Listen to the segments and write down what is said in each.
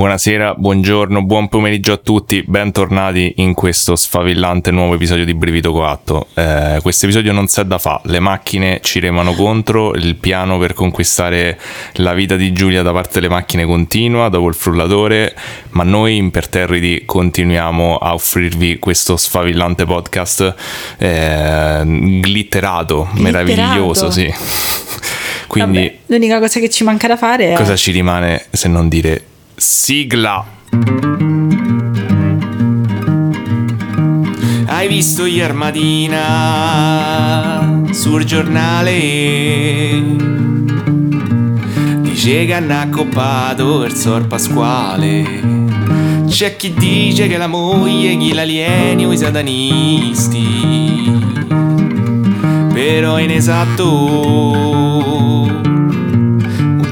Buonasera, buongiorno, buon pomeriggio a tutti, bentornati in questo sfavillante nuovo episodio di Brivido Coatto. Eh, questo episodio non c'è da fa, le macchine ci remano contro, il piano per conquistare la vita di Giulia da parte delle macchine continua dopo il frullatore, ma noi imperterriti continuiamo a offrirvi questo sfavillante podcast eh, glitterato, Glitterato. meraviglioso, sì. Quindi Vabbè, l'unica cosa che ci manca da fare è... cosa ci rimane se non dire sigla? Hai visto ieri mattina sul giornale? Dice che hanno accoppato il sor Pasquale. C'è chi dice che la moglie gli l'alieni o i satanisti. Però in esatto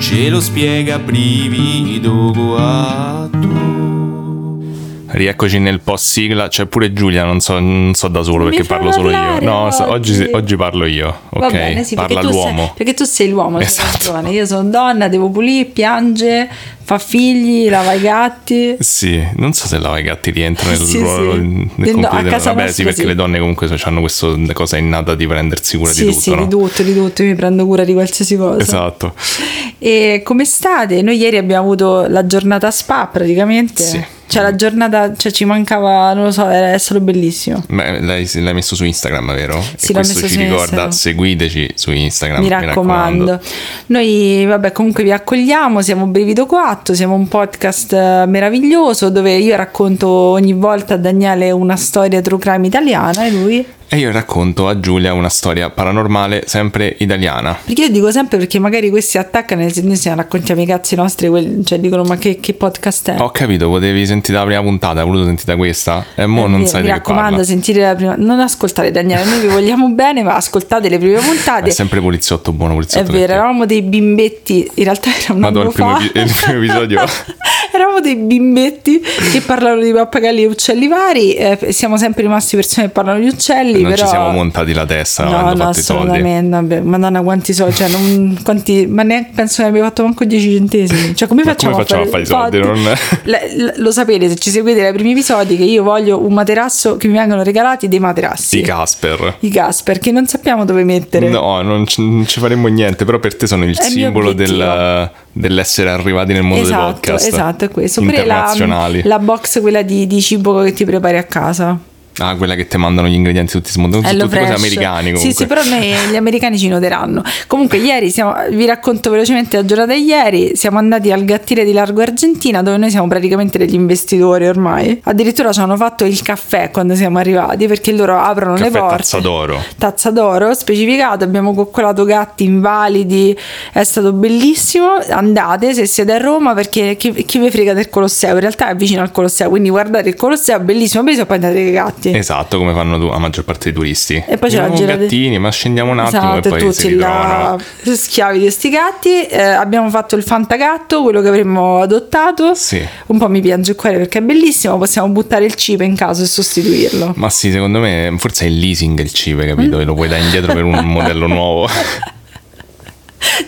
ce lo spiega brivido coatto. Rieccoci nel post sigla, c'è pure Giulia, non so, non so da solo Mi perché parlo solo io. No, oggi, oggi. oggi parlo io, ok? Va bene, sì, Parla perché l'uomo. sei, perché tu sei l'uomo, sei Esatto. ragione. Io sono donna, devo pulire, piange, fa figli, lava i gatti. Sì, non so se lava i gatti rientra nel Sì, ruolo sì. nel No, a casa Vabbè, sì, perché sì. le donne comunque hanno questa cosa innata di prendersi cura Sì, di tutto, sì, no? di tutto, di tutto, io mi prendo cura di qualsiasi cosa. Esatto. E come state? Noi ieri abbiamo avuto la giornata spa praticamente. Sì. Cioè la giornata, cioè ci mancava, non lo so, era stato bellissimo. Beh, l'hai, l'hai messo su Instagram, vero? Sì, e questo ci ricorda, Instagram. seguiteci su Instagram. Mi raccomando. Noi, vabbè, comunque vi accogliamo, siamo Brivido Coatto, siamo un podcast eh, meraviglioso dove io racconto ogni volta a Daniele una storia true crime italiana e lui... E io racconto a Giulia una storia paranormale sempre italiana. Perché io dico sempre perché magari questi attaccano e noi se raccontiamo i cazzi nostri, quelli- cioè dicono ma che, che podcast è? Ho capito, potevi sentire la prima puntata, hai voluto sentire questa? E mo Eh, non sai mi di che raccomando, sentire la prima. Non ascoltate Daniele, noi vi vogliamo bene, ma ascoltate le prime È puntate. sempre poliziotto buono, È poliziotto vero, cattivo. eravamo dei bimbetti, in realtà era un Madonna, il primo fa. il primo episodio. eravamo dei bimbetti che parlano di pappagalli e uccelli vari. eh, siamo sempre rimasti persone che parlano di uccelli. Non però... ci siamo montati la testa No, avendo no, fatto i soldi. Vabbè, Madonna, quanti soldi, cioè, non, quanti, ma neanche penso che abbia fatto manco 10 centesimi. Cioè, come facciamo, come facciamo a fare i soldi? Non- le- lo sapete se ci seguite dai primi episodi che io voglio un materasso che mi vengono regalati dei materassi. I Casper. I Casper che non sappiamo dove mettere. No, non ci, non ci faremmo niente, però per te sono il È simbolo del- dell'essere arrivati nel mondo dei esatto, podcast. esatto, è questo. Pure la, la box quella di, di cibo che ti prepari a casa. Ah, quella che ti mandano gli ingredienti tutti smontati. Sono tutte cose americane comunque. Sì, sì, però noi, gli americani ci noteranno. Comunque, ieri siamo, vi racconto velocemente la giornata di ieri. Siamo andati al gattile di Largo Argentina, dove noi siamo praticamente degli investitori ormai. Addirittura ci hanno fatto il caffè quando siamo arrivati, perché loro aprono le Caffè porte. tazza d'oro. Tazza d'oro specificato, abbiamo coccolato gatti invalidi, è stato bellissimo. Andate se siete a Roma perché chi, chi vi frega del Colosseo? In realtà è vicino al Colosseo, quindi guardate il Colosseo, bellissimo, bellissimo, poi andate ai gatti. Esatto, come fanno la maggior parte dei turisti. E poi c'è la Andiamo gira- gattini, ma scendiamo un attimo Esatto, e poi si tutti ritrovano. là, schiavi di questi gatti. Eh, abbiamo fatto il fantagatto, quello che avremmo adottato. Sì. Un po' mi piange il cuore perché è bellissimo. Possiamo buttare il cibo in caso e sostituirlo. Ma sì, secondo me forse è il leasing il cibo, capito? E lo puoi dare indietro per un modello nuovo.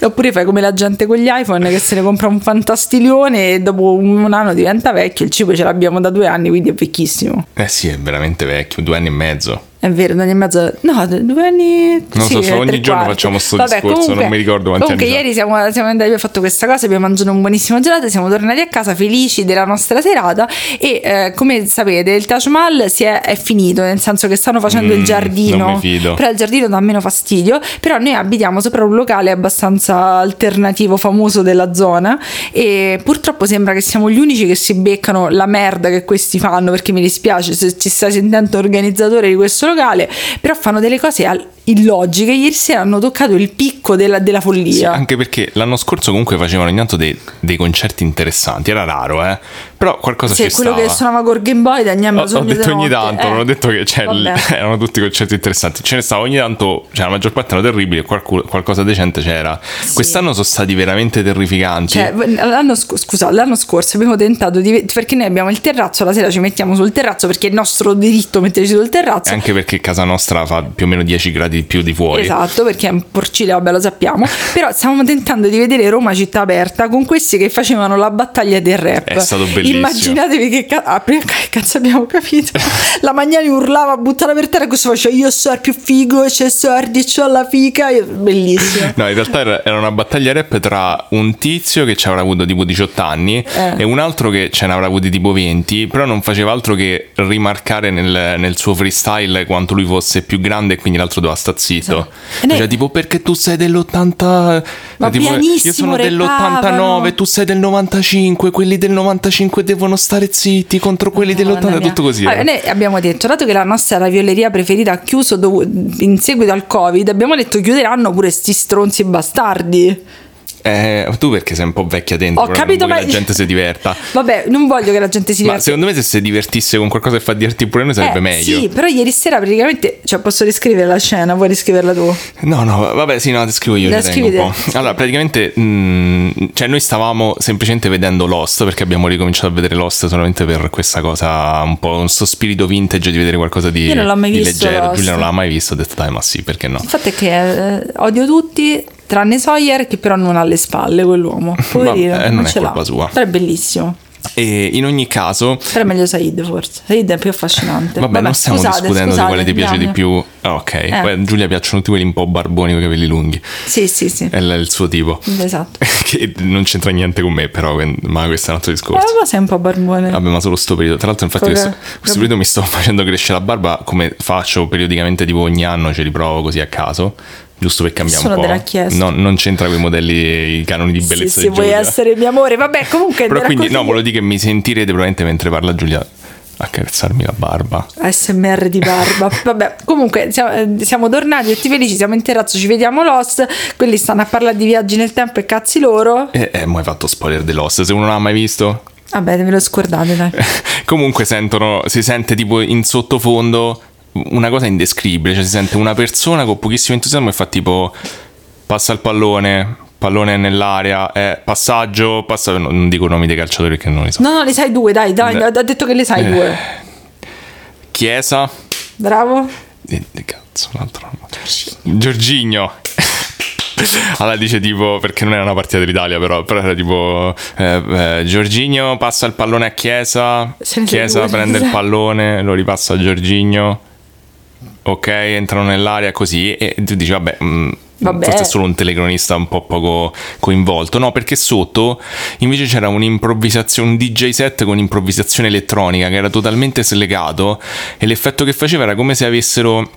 Oppure fai come la gente con gli iPhone che se ne compra un fantastilione e dopo un anno diventa vecchio. Il cibo ce l'abbiamo da due anni, quindi è vecchissimo. Eh sì, è veramente vecchio, due anni e mezzo. È vero, due anni e mezzo. No, due anni. Non sì, so, so, ogni giorno quarti. facciamo sto discorso, non mi ricordo quanti comunque anni fa. ieri siamo, siamo andati, abbiamo fatto questa cosa, abbiamo mangiato un buonissimo gelato, siamo tornati a casa felici della nostra serata e eh, come sapete il Taj Mahal si è, è finito, nel senso che stanno facendo Mm, il giardino. non mi fido. Però il giardino dà meno fastidio, però noi abitiamo sopra un locale abbastanza alternativo, famoso della zona e purtroppo sembra che siamo gli unici che si beccano la merda che questi fanno, perché mi dispiace se ci stai sentendo organizzatore di questo locale, però fanno delle cose illogiche. Ieri sera hanno toccato il picco della, della Sì, follia. anche perché l'anno scorso comunque facevano ogni tanto dei, dei concerti interessanti, era raro, eh. Però qualcosa Sì, ci quello stava. che suonava con Game Boy da Ho, ho detto ogni tanto, non ho detto che cioè, Eh, erano tutti concerti interessanti. Ce ne stava ogni tanto, cioè la maggior parte erano terribili, qualcu- qualcosa decente c'era. Quest'anno sono stati veramente terrificanti. Cioè, l'anno, sc- scusa, l'anno scorso abbiamo tentato di. Perché noi abbiamo il terrazzo, la sera ci mettiamo sul terrazzo perché è il nostro diritto metterci sul terrazzo. Anche perché casa nostra fa più o meno 10 gradi di più di fuori. Esatto, perché è un porcile, vabbè, lo sappiamo. Però stavamo tentando di vedere Roma città aperta con questi che facevano la battaglia del rap. È stato bellissimo. Immaginatevi che, ca- ah, prima che cazzo abbiamo capito. la Magnani urlava, buttala per terra e questo faceva io sono più figo, c'è sordi, c'ho la fica. Bellissimo. No, in realtà era, una battaglia rap tra un tizio che ci avrà avuto tipo 18 anni Eh. e un altro che ce ne avrà avuti tipo 20, però non faceva altro che rimarcare nel, nel suo freestyle quanto lui fosse più grande e quindi l'altro doveva sta zitto. Esatto. E noi- Cioè, tipo, perché tu sei dell'80... Ma tipo, io sono rappavano. dell'89, tu sei del 95, quelli del 95 devono stare zitti contro quelli Madonna dell'80, mia. tutto così. Allora, era. noi abbiamo detto, dato che la nostra ravioleria preferita ha chiuso dovu- in seguito al Covid, abbiamo detto chiuderanno pure sti stronzi bastardi. Eh, tu perché sei un po' vecchia dentro, Ho capito, ma- che la gente si diverta. Vabbè, non voglio che la gente si Ma diverta. secondo me se si divertisse con qualcosa che fa divertire pure noi sarebbe Eh, meglio. Sì, però ieri sera praticamente, cioè posso riscrivere la scena, vuoi riscriverla tu? No, no, vabbè, sì, no, ti scrivo io, La un scrivi po'. Allora, praticamente, mh, cioè noi stavamo semplicemente vedendo Lost, perché abbiamo ricominciato a vedere Lost solamente per questa cosa, un po' un suo spirito vintage di vedere qualcosa di, Io non l'ho mai di visto leggero. Lost. Giulia non l'ha mai visto, ho detto dai, ma sì, perché no? Il fatto è che eh, odio tutti, tranne Sawyer, che però non ha le spalle quell'uomo. Poverino, Vabbè, non, non è ce l'ha. colpa sua. Però è bellissimo. E in ogni caso, Però è meglio Said forse. Said è più affascinante. vabbè, non stiamo scusate, discutendo scusate, di quale ti piace di più. Ah, ok, Eh. Giulia piacciono tutti quelli un po' barboni con i capelli lunghi. Sì, sì, sì. È l- il suo tipo. Esatto. che non c'entra niente con me, però, ma questo è un altro discorso. ma sei un po' barbone. Vabbè, ma solo sto periodo. Tra l'altro, infatti, questo, questo periodo mi sto facendo crescere la barba come faccio periodicamente, tipo ogni anno ce li provo così a caso. Giusto per cambiare Nessuno un po'. l'ha chiesto. No, non c'entra con i modelli, i canoni di Sì, bellezza se di vuoi Giulia. essere mio amore, vabbè, comunque. Però quindi, racconti- no, volevo dire che mi sentirete probabilmente mentre parla Giulia accarezzarmi la barba. ASMR di barba. Vabbè, comunque siamo, eh, siamo tornati tutti felici, siamo in terrazzo, ci vediamo Lost. Quelli stanno a parlare di viaggi nel tempo e cazzi loro. E eh, mo hai fatto spoiler The Lost, se uno non l'ha mai visto. Vabbè, ve lo scordate, dai. Comunque sentono, si sente tipo in sottofondo una cosa indescrivibile, cioè si sente una persona con pochissimo entusiasmo e fa tipo passa il pallone, pallone nell'aria, eh, passaggio, passaggio, no, non dico nomi dei calciatori perché non li so. No, no, le sai due, dai, dai, Beh. ha detto che le sai Eh. due. Chiesa, Bravo. eh, cazzo, un altro nome. Giorginio. Allora dice tipo, perché non era una partita dell'Italia però, però era tipo eh, eh, Giorginio passa il pallone a Chiesa, Chiesa prende il pallone, lo ripassa a Giorginio, ok, entrano nell'area così e tu dici vabbè... mm, Vabbè. Forse è solo un telecronista un po' poco coinvolto. No, perché sotto invece c'era un'improvvisazione, un DJ set con improvvisazione elettronica che era totalmente slegato e l'effetto che faceva era come se avessero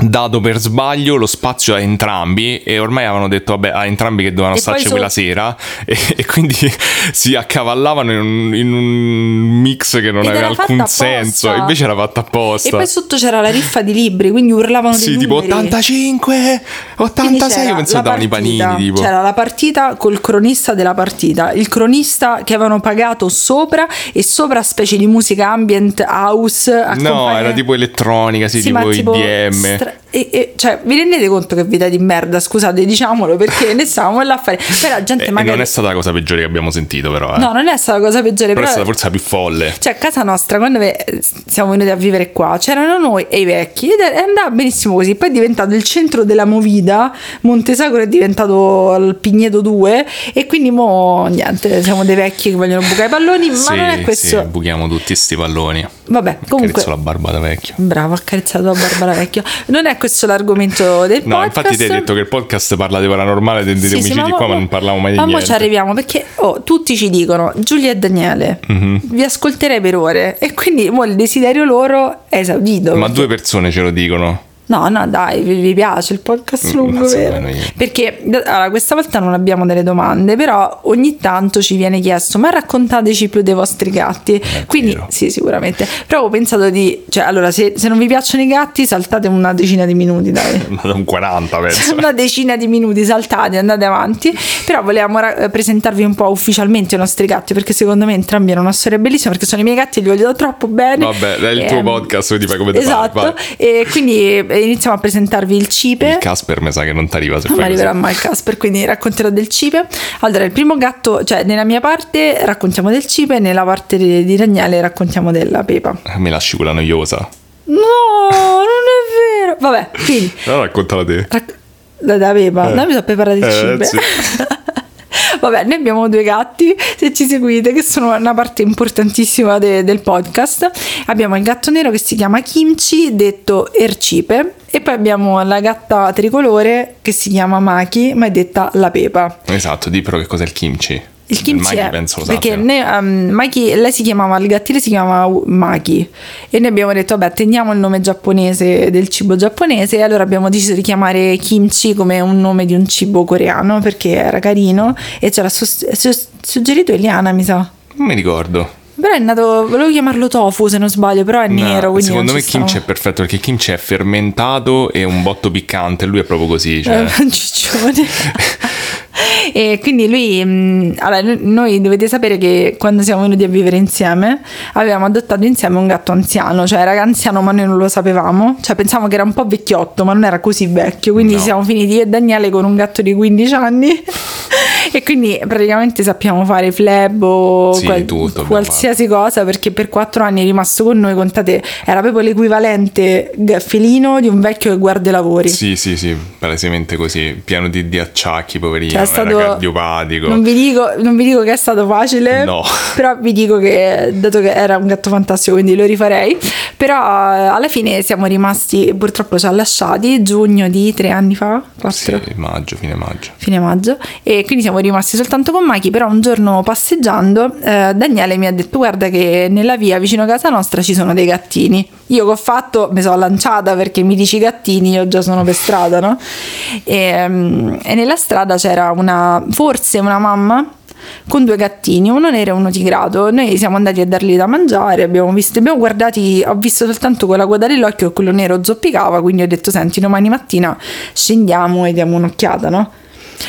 dato per sbaglio lo spazio a entrambi e ormai avevano detto vabbè a entrambi che dovevano E starci so- quella sera. E, e quindi si accavallavano in un, in un mix che non Ed aveva alcun senso. Invece era fatta apposta. E poi sotto c'era la riffa di libri, quindi urlavano dei sì tipo numeri. 85 Quindi 86 c'era io pensavo davano i panini tipo. C'era la partita col cronista della partita, il cronista che avevano pagato sopra e sopra specie di musica ambient house. no accompagna- era tipo elettronica sì, Sì, ma tipo, IDM stra- But e- e- cioè, vi rendete conto che vita di merda? Scusate, diciamolo perché ne stavamo là a fare. Però la gente Eh, e magari. non è stata la cosa peggiore che abbiamo sentito però eh. No, non è stata la cosa peggiore, però però. è stata forse la più folle Cioè, a casa nostra, quando siamo venuti a vivere qua, c'erano noi e i vecchi ed è andava benissimo così. Poi è diventato il centro della movida. Montesacro è diventato il Pigneto 2 e quindi mo niente, siamo dei vecchi che vogliono bucare i palloni, ma sì, non è questo. sì, buchiamo tutti sti palloni Vabbè, comunque Carezzo la barba da vecchio Bravo, accarezzato da Barbara Vecchio. Non è questo l'argomento del No, podcast. infatti ti hai detto che il podcast parla di paranormale, dei, dei Sì, sì, omicidi ma qua, ma non parliamo mai di ma niente. ci arriviamo perché oh, tutti ci dicono Giulia e Daniele Mhm. vi ascolterei per ore e quindi mo il desiderio loro è esaudito. Ma perché- due persone ce lo dicono. No, no, dai, vi, piace il podcast Mm, lungo, vero? Perché allora, questa volta non abbiamo delle domande, però ogni tanto ci viene chiesto, ma raccontateci più dei vostri gatti. Quindi, vero. sì, sicuramente. Però ho pensato di, cioè, allora, se, se non vi piacciono i gatti, saltate una decina di minuti, dai. Un 40 penso. una decina di minuti saltate andate avanti però volevamo ra- eh, presentarvi un po' ufficialmente i nostri gatti perché secondo me entrambi hanno una storia bellissima perché sono i miei gatti e li voglio troppo bene Vabbè, è il tuo Ehm, podcast, quindi fai come esatto vai. e quindi iniziamo a presentarvi il cipe Il Casper mi sa che non ti arriva se non così. arriverà mai il Casper, quindi racconterò del cipe. Allora, il primo gatto, cioè nella mia parte raccontiamo del cipe, nella parte di di Daniele raccontiamo della pepa. Mi lasci quella noiosa. No, non è nero. Vabbè, quindi. No, raccontala te. Rac- da Pepa, Eh. noi mi sono preparati il Eh, cibo. sì. Vabbè, noi abbiamo due gatti, se ci seguite, che sono una parte importantissima de- del podcast. Abbiamo il gatto nero che si chiama Kimchi, detto Ercipe, e poi abbiamo la gatta tricolore che si chiama Maki, ma è detta la Pepa. Esatto, di però che cos'è il kimchi. Il kimchi Maki è penso lo perché ne- um, Maki, lei si chiamava il gattino si chiamava Maki e noi abbiamo detto vabbè teniamo il nome giapponese del cibo giapponese e allora abbiamo deciso di chiamare kimchi come un nome di un cibo coreano perché era carino e c'era sus- sus- suggerito Eliana mi sa Non mi ricordo. però è nato volevo chiamarlo tofu se non sbaglio però è No, nero secondo me kimchi è perfetto perché kimchi è fermentato e un botto piccante, lui è proprio così, cioè. Eh, un ciccione. e quindi lui, mh, allora, noi- dovete sapere che quando siamo venuti a vivere insieme avevamo adottato insieme un gatto anziano, cioè era anziano ma noi non lo sapevamo, cioè pensavamo che era un po' vecchiotto ma non era così vecchio, quindi No. siamo finiti io e Daniele con un gatto di 15 anni e quindi praticamente sappiamo fare fleb o Sì, tutto abbiamo qualsiasi cosa perché per 4 anni è rimasto con noi, contate, era proprio l'equivalente felino di un vecchio che guarda i lavori. Sì, sì, sì, palesemente così, pieno di, di acciacchi, poverino, Cioè, stato-. Non vi, dico, non vi dico che è stato facile, No. però vi dico che dato che era un gatto fantastico, quindi lo rifarei. Però eh, alla fine siamo rimasti, purtroppo ci ha lasciati giugno di tre anni fa, Sì, quattro, maggio, fine maggio. fine maggio, e quindi siamo rimasti soltanto con Maki. Però un giorno passeggiando, eh, Daniele mi ha detto: Guarda, che nella via vicino a casa nostra ci sono dei gattini. Io che ho fatto mi sono lanciata perché mi dici gattini, io già sono per strada, no? E, mm, e nella strada c'era una, forse una mamma con due gattini, uno nero e uno tigrato. Noi siamo andati a dargli da mangiare, abbiamo visto, abbiamo guardati, ho visto soltanto con la coda dell'occhio che quello nero zoppicava, quindi ho detto senti domani mattina scendiamo e diamo un'occhiata, no?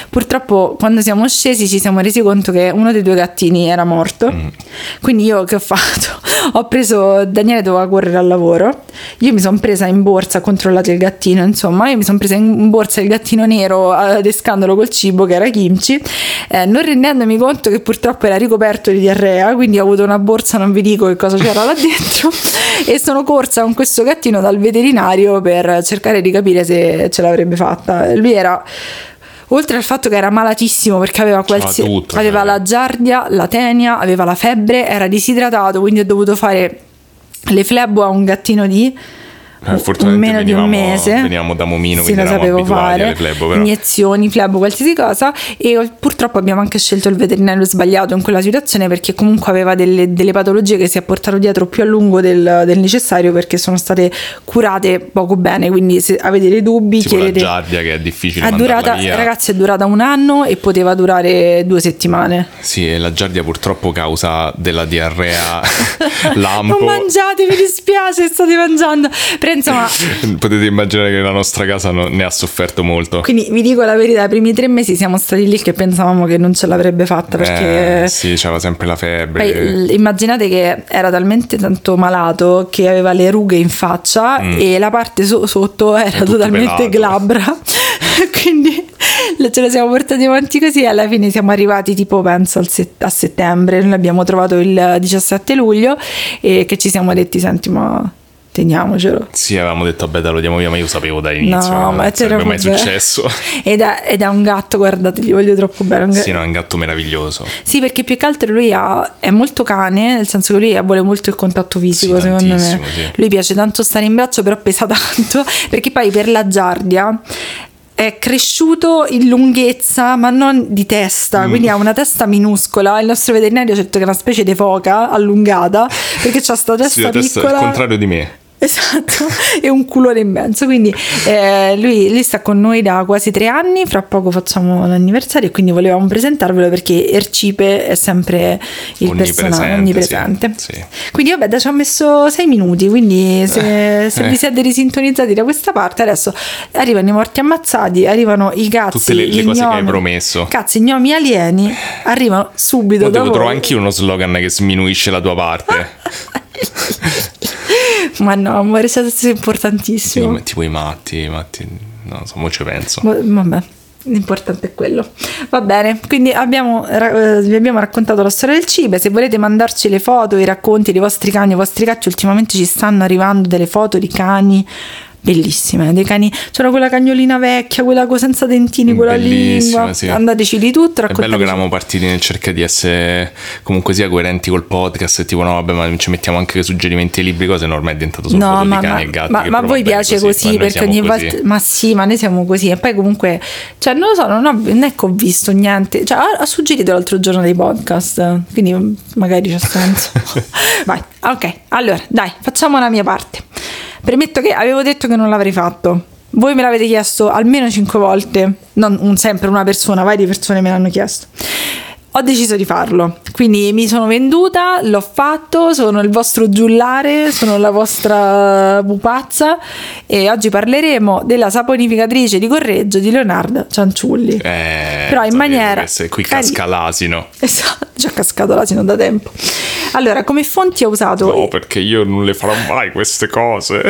Purtroppo quando siamo scesi ci siamo resi conto che uno dei due gattini era morto. Quindi io che ho fatto? Ho preso Daniele doveva correre al lavoro. Io mi sono presa in borsa, ho controllato il gattino, insomma, io mi sono presa in borsa il gattino nero adescandolo col cibo che era kimchi, eh, non rendendomi conto che purtroppo era ricoperto di diarrea, quindi ho avuto una borsa, non vi dico che cosa c'era là dentro e sono corsa con questo gattino dal veterinario per cercare di capire se ce l'avrebbe fatta. Lui era Oltre al fatto che era malatissimo perché aveva, qualsi- tutto, aveva cioè. la giardia, la tenia, aveva la febbre, era disidratato, quindi ho dovuto fare le flebo a un gattino di fortunatamente meno di un mese. venivamo da Momino, sì, quindi lo sapevo fare. flebo, però. Iniezioni, flebo, qualsiasi cosa. E purtroppo abbiamo anche scelto il veterinario sbagliato in quella situazione perché comunque aveva delle, delle patologie che si è portato dietro più a lungo del, del necessario perché sono state curate poco bene. Quindi se avete dei dubbi, Tipo la chiedete. giardia che è difficile È durata, via. ragazzi, è durata un anno e poteva durare due settimane. Sì, e la giardia purtroppo causa della diarrea lampo. Non mangiate, mi dispiace, state mangiando. Però insomma, Potete immaginare che la nostra casa non- ne ha sofferto molto. quindi vi dico la verità: i primi tre mesi siamo stati lì che pensavamo che non ce l'avrebbe fatta perché. Eh, sì, c'aveva sempre la febbre. Poi immaginate che era talmente tanto malato che aveva le rughe in faccia e la parte so- sotto era Mm. totalmente pelato. glabra. Quindi ce la siamo portati avanti così e alla fine siamo arrivati tipo penso set- a settembre. Noi l'abbiamo trovato il 17 luglio e che ci siamo detti senti ma teniamocelo. Sì, avevamo detto vabbè dai, lo diamo via, ma io sapevo dall'inizio. No, non ma c'era sarebbe mai vabbè. successo. Ed è, ed è un gatto, guardate, gli voglio troppo bene. Sì, no, è un gatto meraviglioso. Sì, perché più che altro lui ha- è molto cane, nel senso che lui vuole molto il contatto fisico, Sì, secondo me. sì. Lui piace tanto stare in braccio, però pesa tanto, perché poi per la giardia è cresciuto in lunghezza, ma non di testa, Mm. quindi ha una testa minuscola. Il nostro veterinario ha detto che è una specie di foca allungata, perché c'ha sta testa Sì, la testa piccola. il contrario di me. Esatto, e un culone immenso. Quindi eh, lui, lui sta con noi da quasi tre anni. Fra poco facciamo l'anniversario e quindi volevamo presentarvelo perché Ercipe è sempre il personaggio onnipresente. sì, sì. Quindi, vabbè, ci ho messo sei minuti. Quindi, se, se eh. vi siete risintonizzati da questa parte, adesso arrivano i morti ammazzati, arrivano i cazzi. Tutte le- le cose che hai gnomi. promesso. Cazzi, gnomi alieni arrivano subito Mo devo trovare anch'io uno slogan che sminuisce la tua parte. Ma no, amore, siete importantissimo. tipo, tipo i matti, i matti. No, so, mo ci penso. Va- Vabbè, l'importante è quello. Va bene, quindi abbiamo, eh, vi abbiamo raccontato la storia del cibo. Se volete mandarci le foto, i racconti dei vostri cani, i vostri gatti, ultimamente ci stanno arrivando delle foto di cani bellissime, dei cani, c'era quella cagnolina vecchia, quella senza dentini, quella lingua, sì. andateci di tutto, È bello che eravamo partiti nel cercare di essere comunque sia coerenti col podcast e tipo no vabbè ma ci mettiamo anche suggerimenti ai libri cose no ormai è diventato solo No, ma, di cani ma- e gatti ma- ma a voi piace così, noi perché ogni così. volta. Ma sì, ma noi siamo così. E poi comunque, cioè, non lo so, non, ho, non è che ho visto niente. Cioè, ha, ha suggerito l'altro giorno dei podcast. Quindi magari c'ha senso. Vai, ok. Allora, dai, facciamo la mia parte. Premetto che avevo detto che non l'avrei fatto. Voi me l'avete chiesto almeno cinque volte, non un- sempre una persona, varie persone me l'hanno chiesto. Ho deciso di farlo, quindi mi sono venduta, l'ho fatto, sono il vostro giullare, sono la vostra pupazza e oggi parleremo della saponificatrice di Correggio di Leonardo Cianciulli. Eh, Però in maniera qui cari- casca l'asino Esatto, già cascato l'asino da tempo. Allora, come fonti ho usato... no perché io non le farò mai queste cose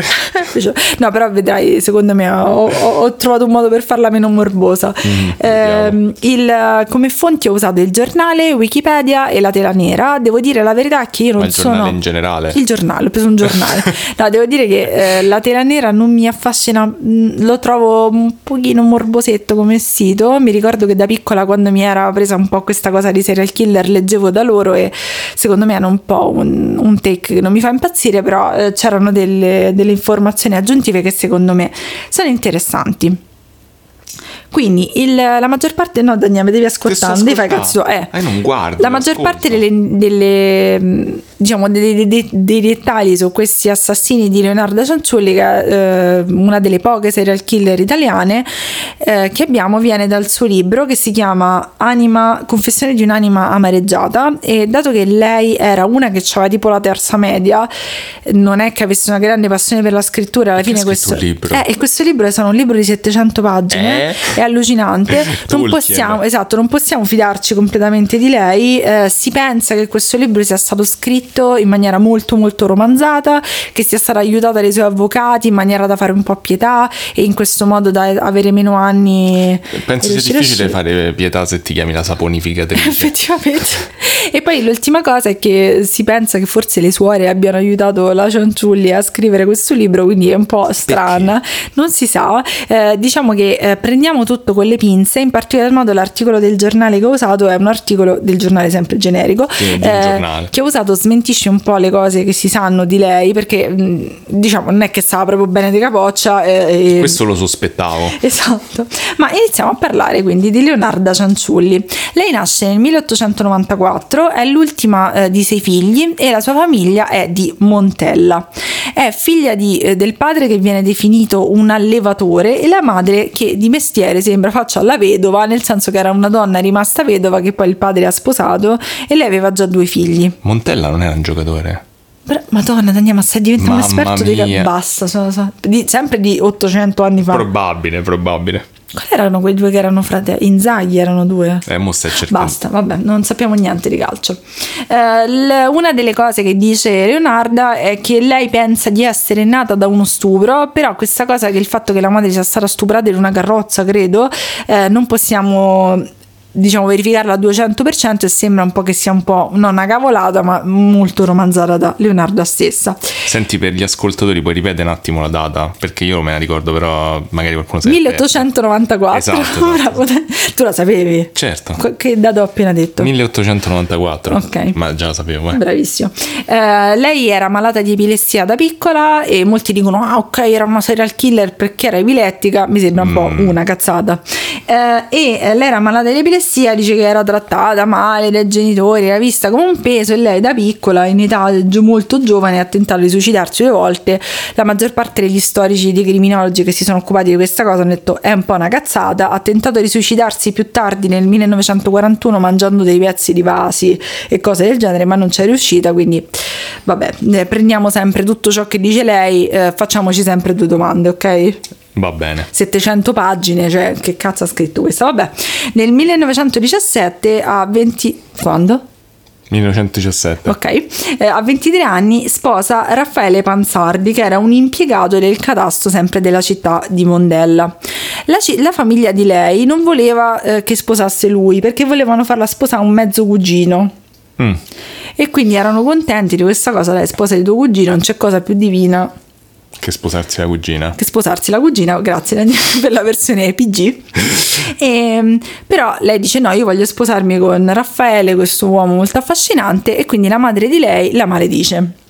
No, però vedrai, secondo me ho, ho- ho trovato un modo per farla meno morbosa. Mm, Ehm, il- come fonti ho usato il giornale, Wikipedia e la tela nera. Devo dire la verità che io non Ma il sono... giornale in generale? Il giornale, ho preso un giornale. no, devo dire che eh, la tela nera non mi affascina, mh, lo trovo un pochino morbosetto come sito. Mi ricordo che da piccola quando mi era presa un po' questa cosa di serial killer leggevo da loro e secondo me hanno un po' un, un take che non mi fa impazzire, però eh, c'erano delle, delle informazioni aggiuntive che secondo me sono interessanti. Quindi il- la maggior parte, no Daniele, mi devi ascoltare, non devi fare cazzo. Eh. Eh, non guardo, La maggior ascolto. parte delle, delle, mh, diciamo, dei, dei- dei- dettagli su questi assassini di Leonardo Cianciulli, eh, una delle poche serial killer italiane eh, che abbiamo, viene dal suo libro che si chiama Anima, Confessione di un'anima amareggiata. E dato che lei era una che aveva tipo la terza media, non è che avesse una grande passione per la scrittura, alla fine questo. libro? Eh, e questo libro è un libro di 700 pagine, Eh? È allucinante. non possiamo, esatto, non possiamo fidarci completamente di lei. Eh, si pensa che questo libro sia stato scritto in maniera molto molto romanzata, che sia stata aiutata dai suoi avvocati in maniera da fare un po' pietà e in questo modo da avere meno anni. penso sia a difficile uscire. fare pietà se ti chiami la saponificatrice Effettivamente. E poi l'ultima cosa è che si pensa che forse le suore abbiano aiutato la Cianciulli a scrivere questo libro, quindi è un po' strana, non si sa. Eh, diciamo che eh, prendiamo tutto con le pinze, in particolar modo l'articolo del giornale che ho usato è un articolo del giornale sempre generico, Sì, un giornale. che ho usato smentisce un po' le cose che si sanno di lei, perché mh, diciamo non è che stava proprio bene di capoccia. eh, questo lo sospettavo Esatto, ma iniziamo a parlare quindi di Leonarda Cianciulli. Lei nasce nel 1894, è l'ultima eh, di sei figli e la sua famiglia è di Montella. È figlia di, eh, del padre che viene definito un allevatore e la madre che di mestiere sembra faccia la vedova, nel senso che era una donna rimasta vedova che poi il padre ha sposato e lei aveva già due figli. Montella non era un giocatore Madonna, Daniele, ma stai diventando un esperto di mia. basta, so- so- di- sempre di 800 anni fa. probabile probabile Quali erano quei due che erano fratelli? Inzaghi erano due. eh mo stai cercando Basta, vabbè, non sappiamo niente di calcio. Eh, l- una delle cose che dice Leonarda è che lei pensa di essere nata da uno stupro, però questa cosa che il fatto che la madre sia stata stuprata in una carrozza, credo, eh, non possiamo diciamo verificarla al 200% e sembra un po' che sia un po' non una cavolata ma molto romanzata da Leonarda stessa Senti, per gli ascoltatori, puoi ripetere un attimo la data? Perché io me la ricordo, però magari qualcuno sa. 1894 Esatto, esatto. Tu la sapevi Certo. Che dato ho appena detto 1894. Ok. Ma già lo sapevo, eh. Bravissimo. Eh, lei era malata di epilessia da piccola e molti dicono: Ah, ok, era una serial killer perché era epilettica. Mi sembra un po' Mm. una cazzata. Eh, e lei era malata di epilessia, dice che era trattata male dai genitori, era vista come un peso. E lei da piccola, in età molto giovane, ha tentato di suicidarsi due volte. La maggior parte degli storici, dei criminologi che si sono occupati di questa cosa hanno detto: È un po' una cazzata. Ha tentato di suicidarsi più tardi nel 1941 mangiando dei pezzi di vasi e cose del genere, ma non c'è riuscita. Quindi, vabbè, prendiamo sempre tutto ciò che dice lei, eh, facciamoci sempre due domande, ok? Va bene. 700 pagine, cioè che cazzo ha scritto questa? Vabbè, nel 1917 a 20 quando? 1917. Ok, Eh, a 23 anni sposa Raffaele Panzardi, che era un impiegato del catasto sempre della città di Mondella. La, ci- la famiglia di lei non voleva eh, che sposasse lui perché volevano farla sposare un mezzo cugino. Mm, E quindi erano contenti di questa cosa. Lei sposa di tuo cugino, non c'è cosa più divina che sposarsi la cugina. Che sposarsi la cugina, grazie Daniele per la versione PG. e, però lei dice no, io voglio sposarmi con Raffaele, questo uomo molto affascinante e quindi la madre di lei la maledice.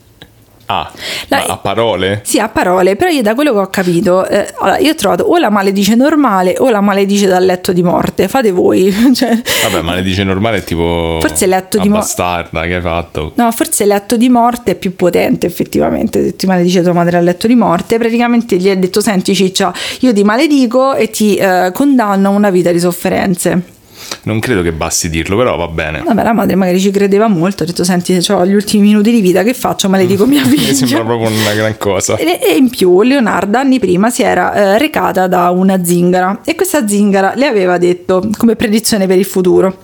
Ah, la, a parole? Sì, a parole, però io da quello che ho capito, eh, allora, io ho trovato o la maledice normale o la maledice dal letto di morte, fate voi. cioè, Vabbè, maledice normale è tipo... Forse letto di morte... bastarda che hai fatto. No, forse il letto di morte è più potente effettivamente, se ti maledice tua madre al letto di morte, praticamente gli ha detto senti ciccia, io ti maledico e ti eh, condanno a una vita di sofferenze. Non credo che basti dirlo, però va bene. Vabbè, la madre magari ci credeva molto, ha detto senti, ho gli ultimi minuti di vita, che faccio? Maledico mia figlia. Mi sembra proprio una gran cosa. E, e in più Leonardo anni prima si era eh, recata da una zingara e questa zingara le aveva detto come predizione per il futuro,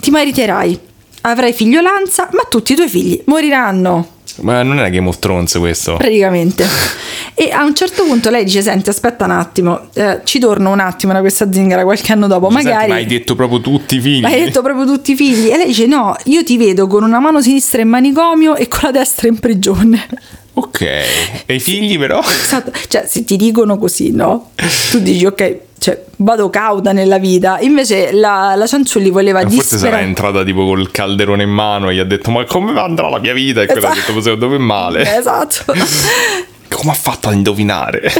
ti mariterai, avrai figliolanza, ma tutti i tuoi figli moriranno. Ma non è Game of Thrones questo? Praticamente. E a un certo punto lei dice: Senti, aspetta un attimo, eh, ci torno un attimo da questa zingara qualche anno dopo. Senti, magari. Ma hai detto proprio tutti i figli. Hai detto proprio tutti i figli. E lei dice: No, io ti vedo con una mano sinistra in manicomio e con la destra in prigione. Ok, e i figli però? Esatto, cioè se ti dicono così, no? Tu dici ok, cioè, vado cauta nella vita. Invece la, la Cianciulli voleva dire. Forse sarà entrata tipo col calderone in mano e gli ha detto: Ma come andrà la mia vita? E esatto. quella ha detto: Secondo me male. Esatto. come ha fatto a indovinare?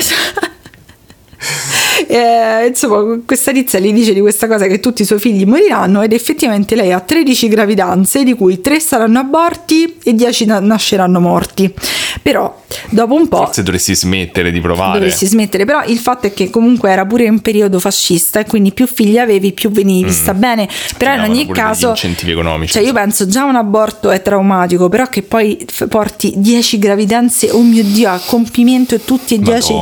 eh, insomma, questa tizia gli dice di questa cosa che tutti i suoi figli moriranno ed effettivamente lei ha 13 gravidanze, di cui 3 saranno aborti e 10 na- nasceranno morti. Però dopo un po'... Forse dovresti smettere di provare. Dovresti smettere, però il fatto è che comunque era pure un periodo fascista e quindi più figli avevi più venivi vista mm. bene. Però in ogni caso... incentivi economici. Cioè io penso già un aborto è traumatico, però che poi porti 10 gravidanze, oh mio Dio, a compimento e tutti e 10...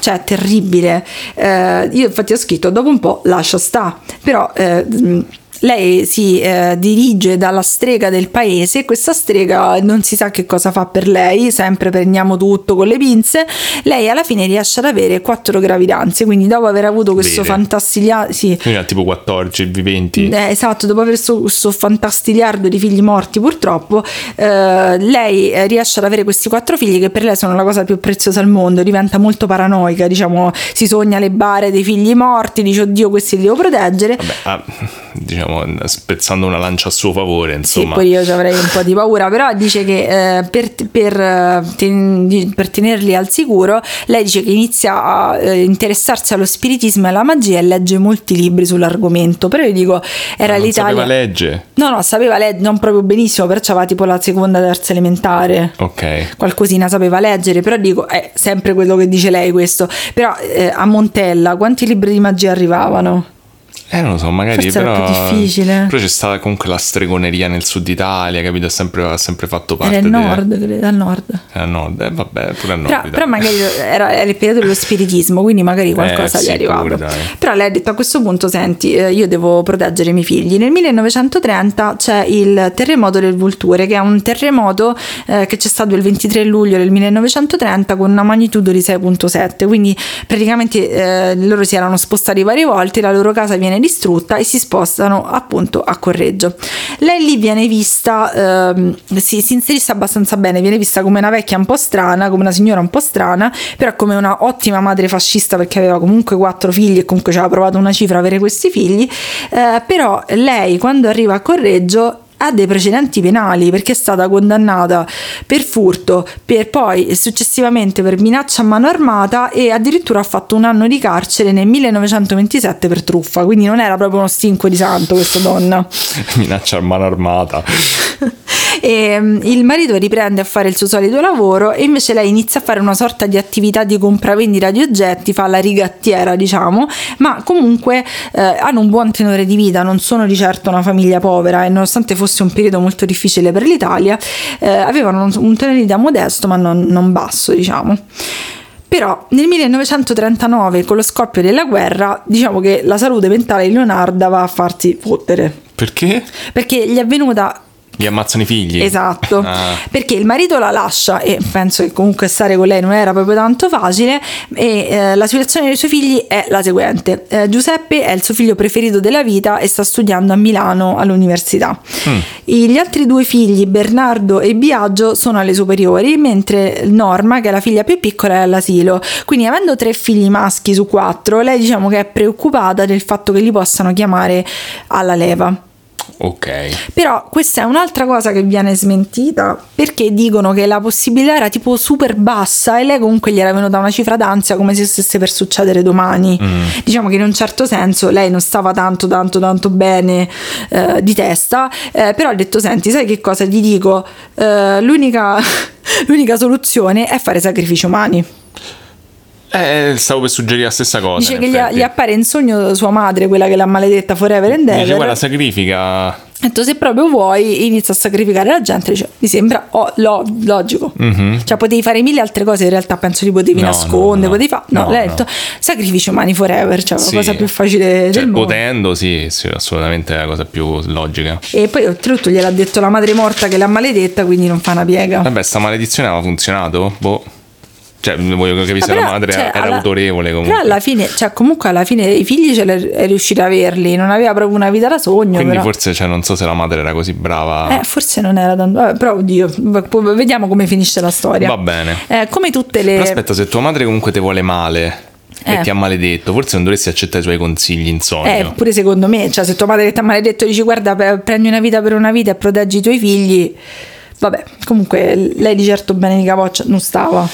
Cioè è terribile. Eh, io infatti ho scritto dopo un po' lascia sta, però... Eh, lei si eh, dirige dalla strega del paese, questa strega non si sa che cosa fa per lei, sempre prendiamo tutto con le pinze, lei alla fine riesce ad avere quattro gravidanze, quindi dopo aver avuto questo fantastigliardo... Sì. Quindi tipo 14, viventi. Eh, esatto, dopo aver questo, questo fantastigliardo di figli morti purtroppo, eh, lei eh, riesce ad avere questi quattro figli che per lei sono la cosa più preziosa al mondo, diventa molto paranoica, diciamo, si sogna le bare dei figli morti, dice oddio questi li devo proteggere. Vabbè, ah, diciamo diciamo, spezzando una lancia a suo favore. Insomma. Sì, poi io ci avrei un po' di paura, però dice che eh, per, per, eh, ten, per, tenerli al sicuro, lei dice che inizia a eh, interessarsi allo spiritismo e alla magia e legge molti libri sull'argomento. Però io dico, era non l'Italia. Sapeva legge? No, no, sapeva leggere, non proprio benissimo, però aveva tipo la seconda, terza elementare. Ok. Qualcosina sapeva leggere, però dico, è sempre quello che dice lei questo. Però eh, a Montella quanti libri di magia arrivavano? Eh, non lo so, magari Forse però. È più difficile. Però c'è stata comunque la stregoneria nel sud Italia, capito? Ha sempre, sempre fatto parte. Era il nord, credo, al nord. Era al nord, eh, vabbè, pure al nord. Però, però magari era, era, il periodo dello spiritismo, quindi magari qualcosa eh, gli è arrivato. Pure, però lei ha detto a questo punto: senti, eh, io devo proteggere i miei figli. Nel 1930 c'è il terremoto del Vulture, che è un terremoto eh, che c'è stato il 23 luglio del 1930 con una magnitudo di 6.7. Quindi praticamente eh, loro si erano spostati varie volte, la loro casa viene distrutta e si spostano appunto a Correggio. Lei lì viene vista, ehm, si, si inserisce abbastanza bene, viene vista come una vecchia un po' strana, come una signora un po' strana, però come una ottima madre fascista perché aveva comunque quattro figli e comunque ci aveva provato una cifra avere questi figli, eh, però lei quando arriva a Correggio ha dei precedenti penali perché è stata condannata per furto, per poi successivamente per minaccia a mano armata e addirittura ha fatto un anno di carcere nel 1927 per truffa, quindi non era proprio uno stinco di santo questa donna. minaccia a mano armata. e um, il marito riprende a fare il suo solito lavoro e invece lei inizia a fare una sorta di attività di compravendita di oggetti, fa la rigattiera diciamo, ma comunque eh, hanno un buon tenore di vita, non sono di certo una famiglia povera e nonostante fosse un periodo molto difficile per l'Italia, eh, avevano un, tenore di vita modesto ma non, non basso diciamo. Però nel 1939, con lo scoppio della guerra, diciamo che la salute mentale di Leonarda va a farsi fottere. Perché? Perché gli è venuta Gli ammazzano i figli. Esatto, Ah. perché il marito la lascia e penso che comunque stare con lei non era proprio tanto facile e eh, la situazione dei suoi figli è la seguente. Eh, Giuseppe è il suo figlio preferito della vita e sta studiando a Milano all'università. Mm. Gli altri due figli, Bernardo e Biagio, sono alle superiori, mentre Norma, che è la figlia più piccola, è all'asilo. Quindi avendo tre figli maschi su quattro, lei diciamo che è preoccupata del fatto che li possano chiamare alla leva. Ok. Però questa è un'altra cosa che viene smentita perché dicono che la possibilità era tipo super bassa e lei comunque gli era venuta una cifra d'ansia come se stesse per succedere domani. Mm. Diciamo che in un certo senso lei non stava tanto tanto tanto bene eh, di testa, eh, però ha detto senti sai che cosa ti dico? Eh, l'unica, l'unica soluzione è fare sacrifici umani. Eh, stavo per suggerire la stessa cosa. Dice che gli, gli appare in sogno sua madre, quella che l'ha maledetta forever and Dice, ever. guarda, sacrifica. Ha detto se proprio vuoi inizia a sacrificare la gente dice, mi sembra oh, lo- logico cioè potevi fare mille altre cose in realtà penso li potevi. No, nascondere no, potevi fare no, No, lei ha detto sacrifici umani forever cioè Sì. la cosa più facile Cioè, del mondo potendo, sì, sì, assolutamente è la cosa più logica. e poi oltretutto gliel'ha detto la madre morta che l'ha maledetta quindi non fa una piega Vabbè, sta maledizione aveva funzionato? Boh. Cioè, voglio capire se la madre cioè, era alla- autorevole comunque. però alla fine cioè comunque alla fine i figli ce l'è- è riuscita a averli non aveva proprio una vita da sogno Quindi però. forse, cioè, non so se la madre era così brava. Eh, forse non era tanto. Vabbè, però, oddio, vediamo come finisce la storia. Va bene. Eh, come tutte le. Però aspetta, se tua madre comunque ti vuole male Eh. e ti ha maledetto, forse non dovresti accettare i suoi consigli in sogno. Eh, pure secondo me, cioè se tua madre ti ha maledetto dici guarda prendi una vita per una vita e proteggi i tuoi figli, vabbè, comunque lei di certo bene di capoccia non stava.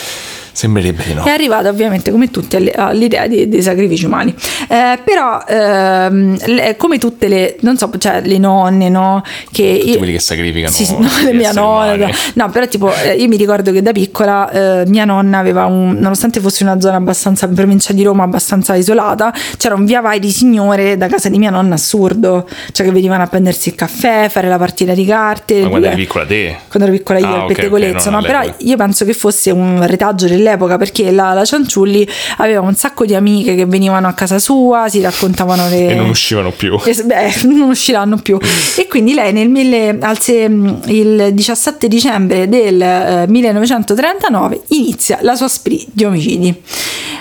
Sembrerebbe di no. È arrivata ovviamente come tutti all'idea di- dei sacrifici umani. Eh, però ehm, le- come tutte le, non so, cioè le nonne, no? Che Tutti io- quelli che sacrificano Sì, no, le mia nonna. No, però tipo eh, io mi ricordo che da piccola eh, mia nonna aveva un, nonostante fosse una zona abbastanza in provincia di Roma, abbastanza isolata, c'era un via vai di signore da casa di mia nonna assurdo, cioè che venivano a prendersi il caffè, fare la partita di carte. Ma quando eri piccola te? quando ero piccola io Ah, al ok, pettegolezzo, ok, no? però io penso che fosse un retaggio dell'epoca perché la, la Cianciulli aveva un sacco di amiche che venivano a casa sua, si raccontavano le... E non uscivano più. Eh, beh, non usciranno più. E quindi lei nel mille- al se- il 17 dicembre del eh, 1939 inizia la sua spree di omicidi.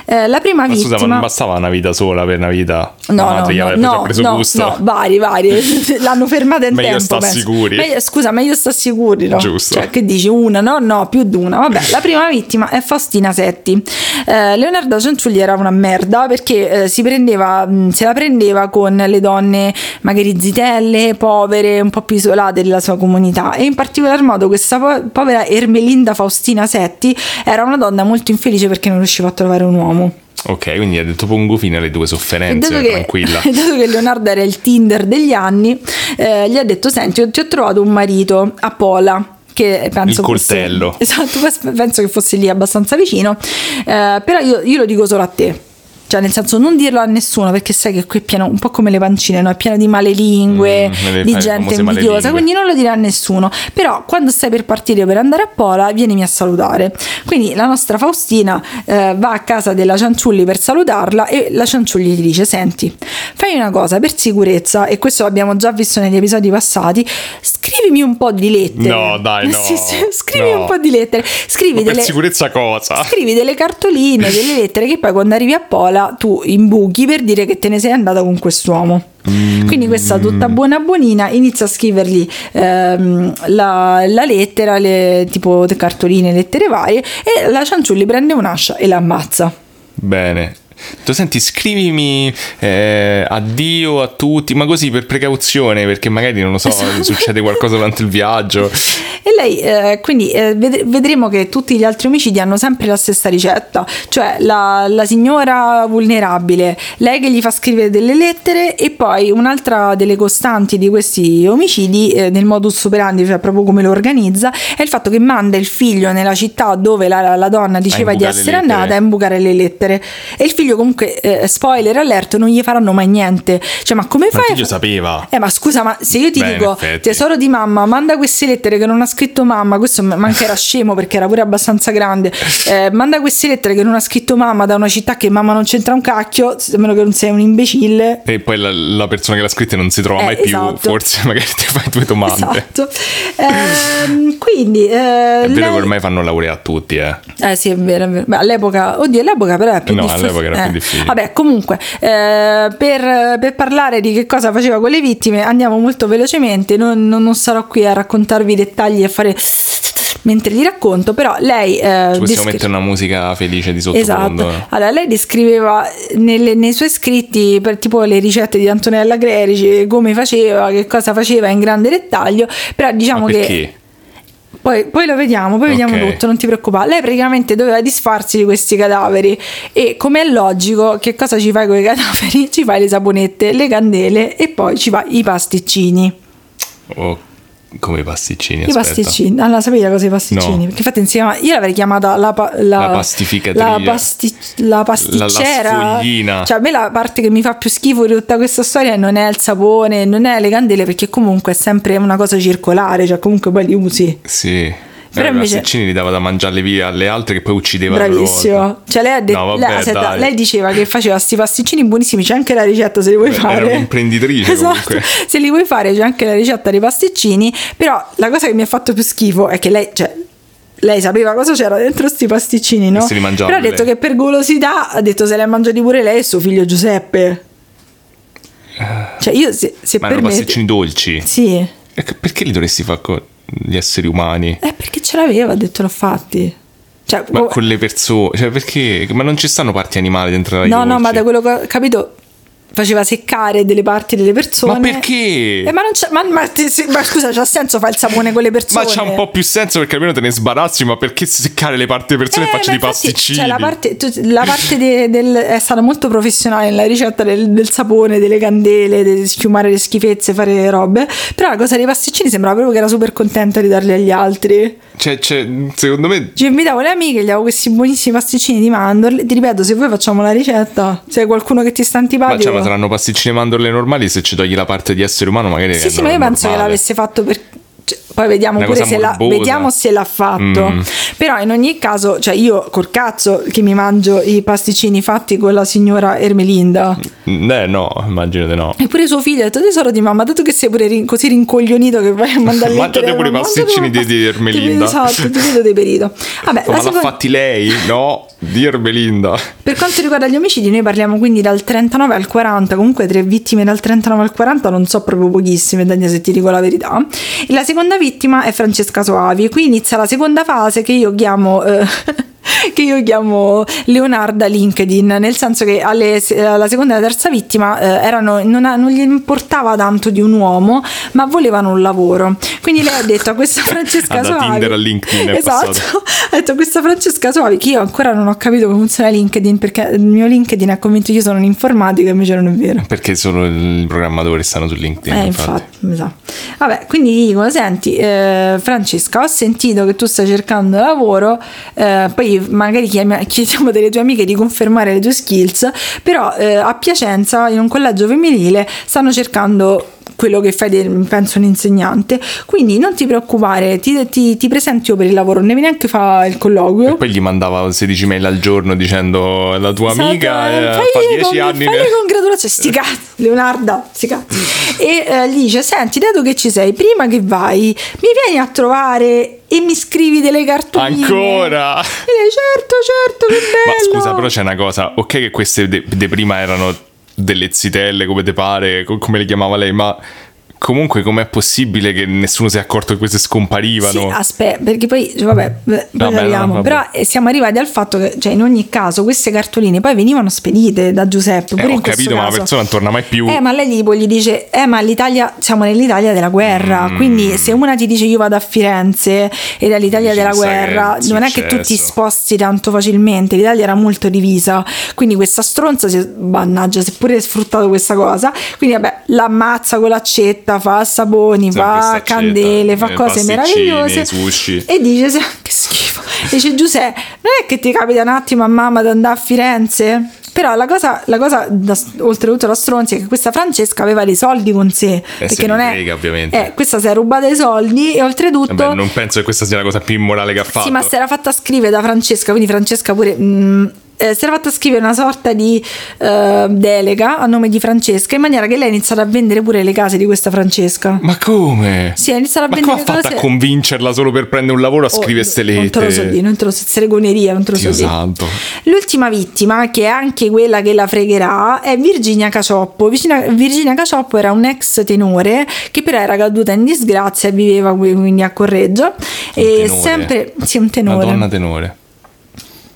Eh, la prima Ma vittima... scusa, ma non bastava una vita sola per una vita? No, no, no, no, preso no, gusto. no, vari, vari. L'hanno fermata in Meglio tempo. sta penso. sicuri. Meglio- scusa, meglio sta sicuri, no? Giusto. Cioè, che dici una? No, no, più di una. Vabbè, la prima vittima è Faustina Setti. Eh, Leonardo Cianciulli era una merda perché eh, si prendeva, se la prendeva con le donne magari zitelle, povere, un po' più isolate della sua comunità. E in particolar modo questa po- povera Ermelinda Faustina Setti era una donna molto infelice perché non riusciva a trovare un uomo. Ok, quindi ha detto pongo fine alle tue sofferenze, dato che, tranquilla. dato che Leonardo era il Tinder degli anni, eh, gli ha detto: Senti, ti ho trovato un marito a Pola. Che penso Il fosse- coltello. esatto, pos- penso che fosse lì abbastanza vicino. Eh, però io, io lo dico solo a te. Cioè, nel senso, non dirlo a nessuno perché sai che qui è pieno, un po' come le pancine, no? È pieno di malelingue, Mm, di gente invidiosa. Quindi non lo dire a nessuno. Però, quando stai per partire per andare a Pola, vienimi a salutare. Quindi la nostra Faustina eh, va a casa della Cianciulli per salutarla e la Cianciulli gli dice: Senti, fai una cosa per sicurezza, e questo l'abbiamo già visto negli episodi passati. Scrivimi un po' di lettere. No, dai, no. Sì, sì, scrivi No. un po' di lettere. Scrivi Ma per delle, sicurezza cosa? scrivi delle cartoline, delle lettere che poi quando arrivi a Pola tu imbuchi per dire che te ne sei andata con quest'uomo. Quindi questa tutta buona buonina inizia a scrivergli ehm, la, la lettera, le, tipo cartoline, lettere varie e la Cianciulli prende un'ascia e la ammazza. Bene. Tu senti, scrivimi eh, addio a tutti, ma così per precauzione, perché magari non lo so, Esatto. succede qualcosa durante il viaggio. E lei, eh, quindi eh, ved- vedremo che tutti gli altri omicidi hanno sempre la stessa ricetta, cioè la, la signora vulnerabile, lei che gli fa scrivere delle lettere e poi un'altra delle costanti di questi omicidi eh, nel modus operandi, cioè proprio come lo organizza, è il fatto che manda il figlio nella città dove la, la donna diceva di essere andata a imbucare le lettere e il figlio figlio comunque, eh, spoiler alert, non gli faranno mai niente. Cioè, ma come Ma fai? il figlio sapeva. Eh, ma scusa, ma se io ti Beh, dico tesoro di mamma, manda queste lettere che non ha scritto mamma, questo ma anche era scemo perché era pure abbastanza grande. eh, manda queste lettere che non ha scritto mamma da una città che mamma non c'entra un cacchio, a meno che non sei un imbecille. E poi la, la persona che l'ha scritta non si trova Eh, mai più. esatto. Forse magari ti fai due domande. Esatto. Ehm, quindi eh, È vero lei- che ormai fanno laurea a tutti, eh. Eh sì, è vero, è vero. Beh, all'epoca, oddio, all'epoca però era più No, difficile. all'epoca era Eh. difficile. Vabbè, comunque, eh, per, per parlare di che cosa faceva con le vittime, andiamo molto velocemente. Non, non- non sarò qui a raccontarvi i dettagli e a fare mentre li racconto, però lei. eh, Ci possiamo descri- mettere una musica felice di sottofondo. Esatto. Allora, lei descriveva nelle- nei suoi scritti per tipo le ricette di Antonella Clerici, come faceva, che cosa faceva in grande dettaglio, però diciamo che? Poi, poi lo vediamo, poi vediamo Ok. tutto, non ti preoccupare. Lei praticamente doveva disfarsi di questi cadaveri e come è logico, che cosa ci fai con i cadaveri? Ci fai le saponette, le candele e poi ci fai i pasticcini. Oh, come i pasticcini. I aspetta. pasticcini, allora sapevi cosa i pasticcini? No. Perché infatti si chiama, io l'avrei chiamata la, pa- la, La pastificatrice. la, pasti- la pasticcera. La-. Cioè, a me la parte che mi fa più schifo di tutta questa storia non è il sapone, non è le candele, perché comunque è sempre una cosa circolare, cioè comunque poi li usi. Sì. Però invece- pasticcini li dava da mangiarle via alle altre che poi uccidevano loro. Bravissimo. Cioè, lei, ha detto, No, vabbè, lei, aspetta, lei diceva che faceva sti pasticcini buonissimi. C'è anche la ricetta se li vuoi Beh, fare. era un'imprenditrice esatto. comunque. Se li vuoi fare, c'è anche la ricetta dei pasticcini. Però la cosa che mi ha fatto più schifo è che lei, cioè, lei sapeva cosa c'era dentro sti pasticcini, no? Se li mangiava Però ha detto lei. che per golosità ha detto se li ha mangiati pure lei e suo figlio Giuseppe. Cioè, io se, se Ma per erano me. pasticcini dolci. Sì. Perché li dovresti fare con gli esseri umani? È perché ce l'aveva, ha detto l'ho fatti. Cioè, Ma co- con le persone, cioè perché? Ma non ci stanno parti animali dentro la No, no, ma da quello che ho capito faceva seccare delle parti delle persone. Ma perché? Eh, ma, non c'è, ma, ma ma scusa, c'ha senso fare il sapone con le persone? Ma c'ha un po' più senso perché almeno te ne sbarazzi, ma perché seccare le parti delle persone e Eh, faccio ma di infatti, pasticcini? Cioè, la parte, tu- la parte de- del, è stata molto professionale nella ricetta del, del sapone, delle candele, di schiumare le schifezze, fare le robe. Però la cosa dei pasticcini sembrava proprio che era super contenta di darli agli altri. Cioè, cioè, secondo me Ci invitavo le amiche, gli avevo questi buonissimi pasticcini di mandorle. Ti ripeto, se vuoi facciamo la ricetta. Se hai qualcuno che ti sta antipatico. Saranno pasticcini e mandorle normali se ci togli la parte di essere umano magari Sì, sì, ma io penso che normale. l'avesse fatto per. Poi vediamo Una pure se l'ha, morbosa. vediamo se l'ha fatto. Mm. Però in ogni caso, cioè io col cazzo che mi mangio i pasticcini fatti con la signora Ermelinda. Mm, Eh no, immagino di no. Eppure suo figlio ha detto tesoro di mamma, dato che sei pure rin- così rincoglionito che vai a mandare Mangiate pure i pasticcini di- di Ermelinda. Esatto, ti vedo deperito. Vabbè, Ma la l'ha seconda- fatti lei? No, di Ermelinda. per quanto riguarda gli omicidi, noi parliamo quindi dal 39 al 40, comunque tre vittime dal 39 al 40 non so proprio pochissime, Daniele, se ti dico la verità. E la seconda vittima è Francesca Soavi, qui inizia la seconda fase che io chiamo... eh, che io chiamo Leonarda LinkedIn, nel senso che alle- alla seconda e alla terza vittima eh, erano, non, non gli importava tanto di un uomo, ma volevano un lavoro. Quindi lei ha detto a questa Francesca Soavi. Tinder a LinkedIn esatto, ha detto questa Francesca Soavi che io ancora non ho capito come funziona LinkedIn perché il mio LinkedIn ha convinto che io sono un'informatica invece non è vero. Perché solo i programmatori stanno su LinkedIn. Eh, infatti, mi sa. Vabbè, quindi dico, senti, eh, Francesca, ho sentito che tu stai cercando lavoro, eh, poi magari chiediamo delle tue amiche di confermare le tue skills, però eh, a Piacenza, in un collegio femminile, stanno cercando quello che fai, penso, un insegnante. Quindi non ti preoccupare, ti, ti, ti presento io per il lavoro, non devi neanche fare il colloquio. E poi gli mandava 16 mail al giorno dicendo la tua Esatto, amica eh, eh, fai fa le 10 con- anni. fai le congratulazioni, sti cazzi, Leonarda, sti cazzi. E eh, gli dice: Senti, dato che ci sei, prima che vai, mi vieni a trovare e mi scrivi delle cartoline. Ancora? E lei, certo, certo, che Ma bello. scusa, però c'è una cosa. Ok, che queste de, de prima erano delle zitelle, come te pare, co- come le chiamava lei, ma comunque com'è possibile che nessuno si è accorto che queste Sì, scomparivano? aspetta, perché poi, cioè, vabbè, beh, poi Vabbè, arriviamo. no, vabbè. però eh, siamo arrivati al fatto che, cioè, in ogni caso, queste cartoline poi venivano spedite da Giuseppe. Eh, Pure ho in questo capito, ma la caso. persona non torna mai più. Eh, ma lei tipo gli dice: Eh, ma l'Italia, siamo nell'Italia della guerra. Mm. Quindi, se una ti dice io vado a Firenze ed è l'Italia della guerra, è non è che tu ti sposti tanto facilmente. L'Italia era molto divisa. Quindi, questa stronza si mannaggia, si è pure sfruttato questa cosa. Quindi, vabbè, l'ammazza con l'accetta, fa saponi, Sempre fa candele, fa eh, cose meravigliose. sushi. E dice: "Se- Che schifo. Dice Giuseppe, non è che ti capita un attimo a mamma di andare a Firenze? Però la cosa, la cosa da, oltretutto la stronzia è che questa Francesca aveva dei soldi con sé. Eh, perché non li è. frega, ovviamente. Eh, questa si è rubata i soldi e oltretutto. Vabbè, non penso che questa sia la cosa più immorale che ha fatto. Sì, ma si era fatta scrivere da Francesca, quindi Francesca pure. mm, eh, si era fatta scrivere una sorta di eh, delega a nome di Francesca in maniera che lei ha iniziato a vendere pure le case di questa Francesca. Ma come? Sì, ha iniziato a Ma vendere come ha fatto a convincerla solo per prendere un lavoro a Oh, scrivere ste Non te lo so lettere? dire, non te lo so, stregoneria, non te lo Dio so dire. santo. L'ultima vittima, che è anche quella che la fregherà, è Virginia Cacioppo. Virginia, Virginia Cacioppo era un ex tenore che però era caduta in disgrazia e viveva qui- quindi a Correggio. e tenore? sempre sì, un tenore. Madonna tenore.